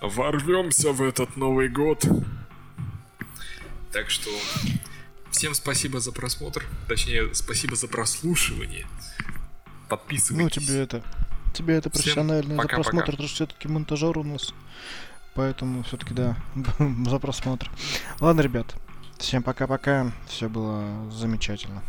ворвемся в этот Новый год. Так что всем спасибо за просмотр, точнее, спасибо за прослушивание. Ну, Подписывайтесь. тебе это... Тебе это профессионально за просмотр, потому что все-таки монтажер у нас. Поэтому все-таки да, [LAUGHS] за просмотр. Ладно, ребят. Всем пока-пока. Все было замечательно.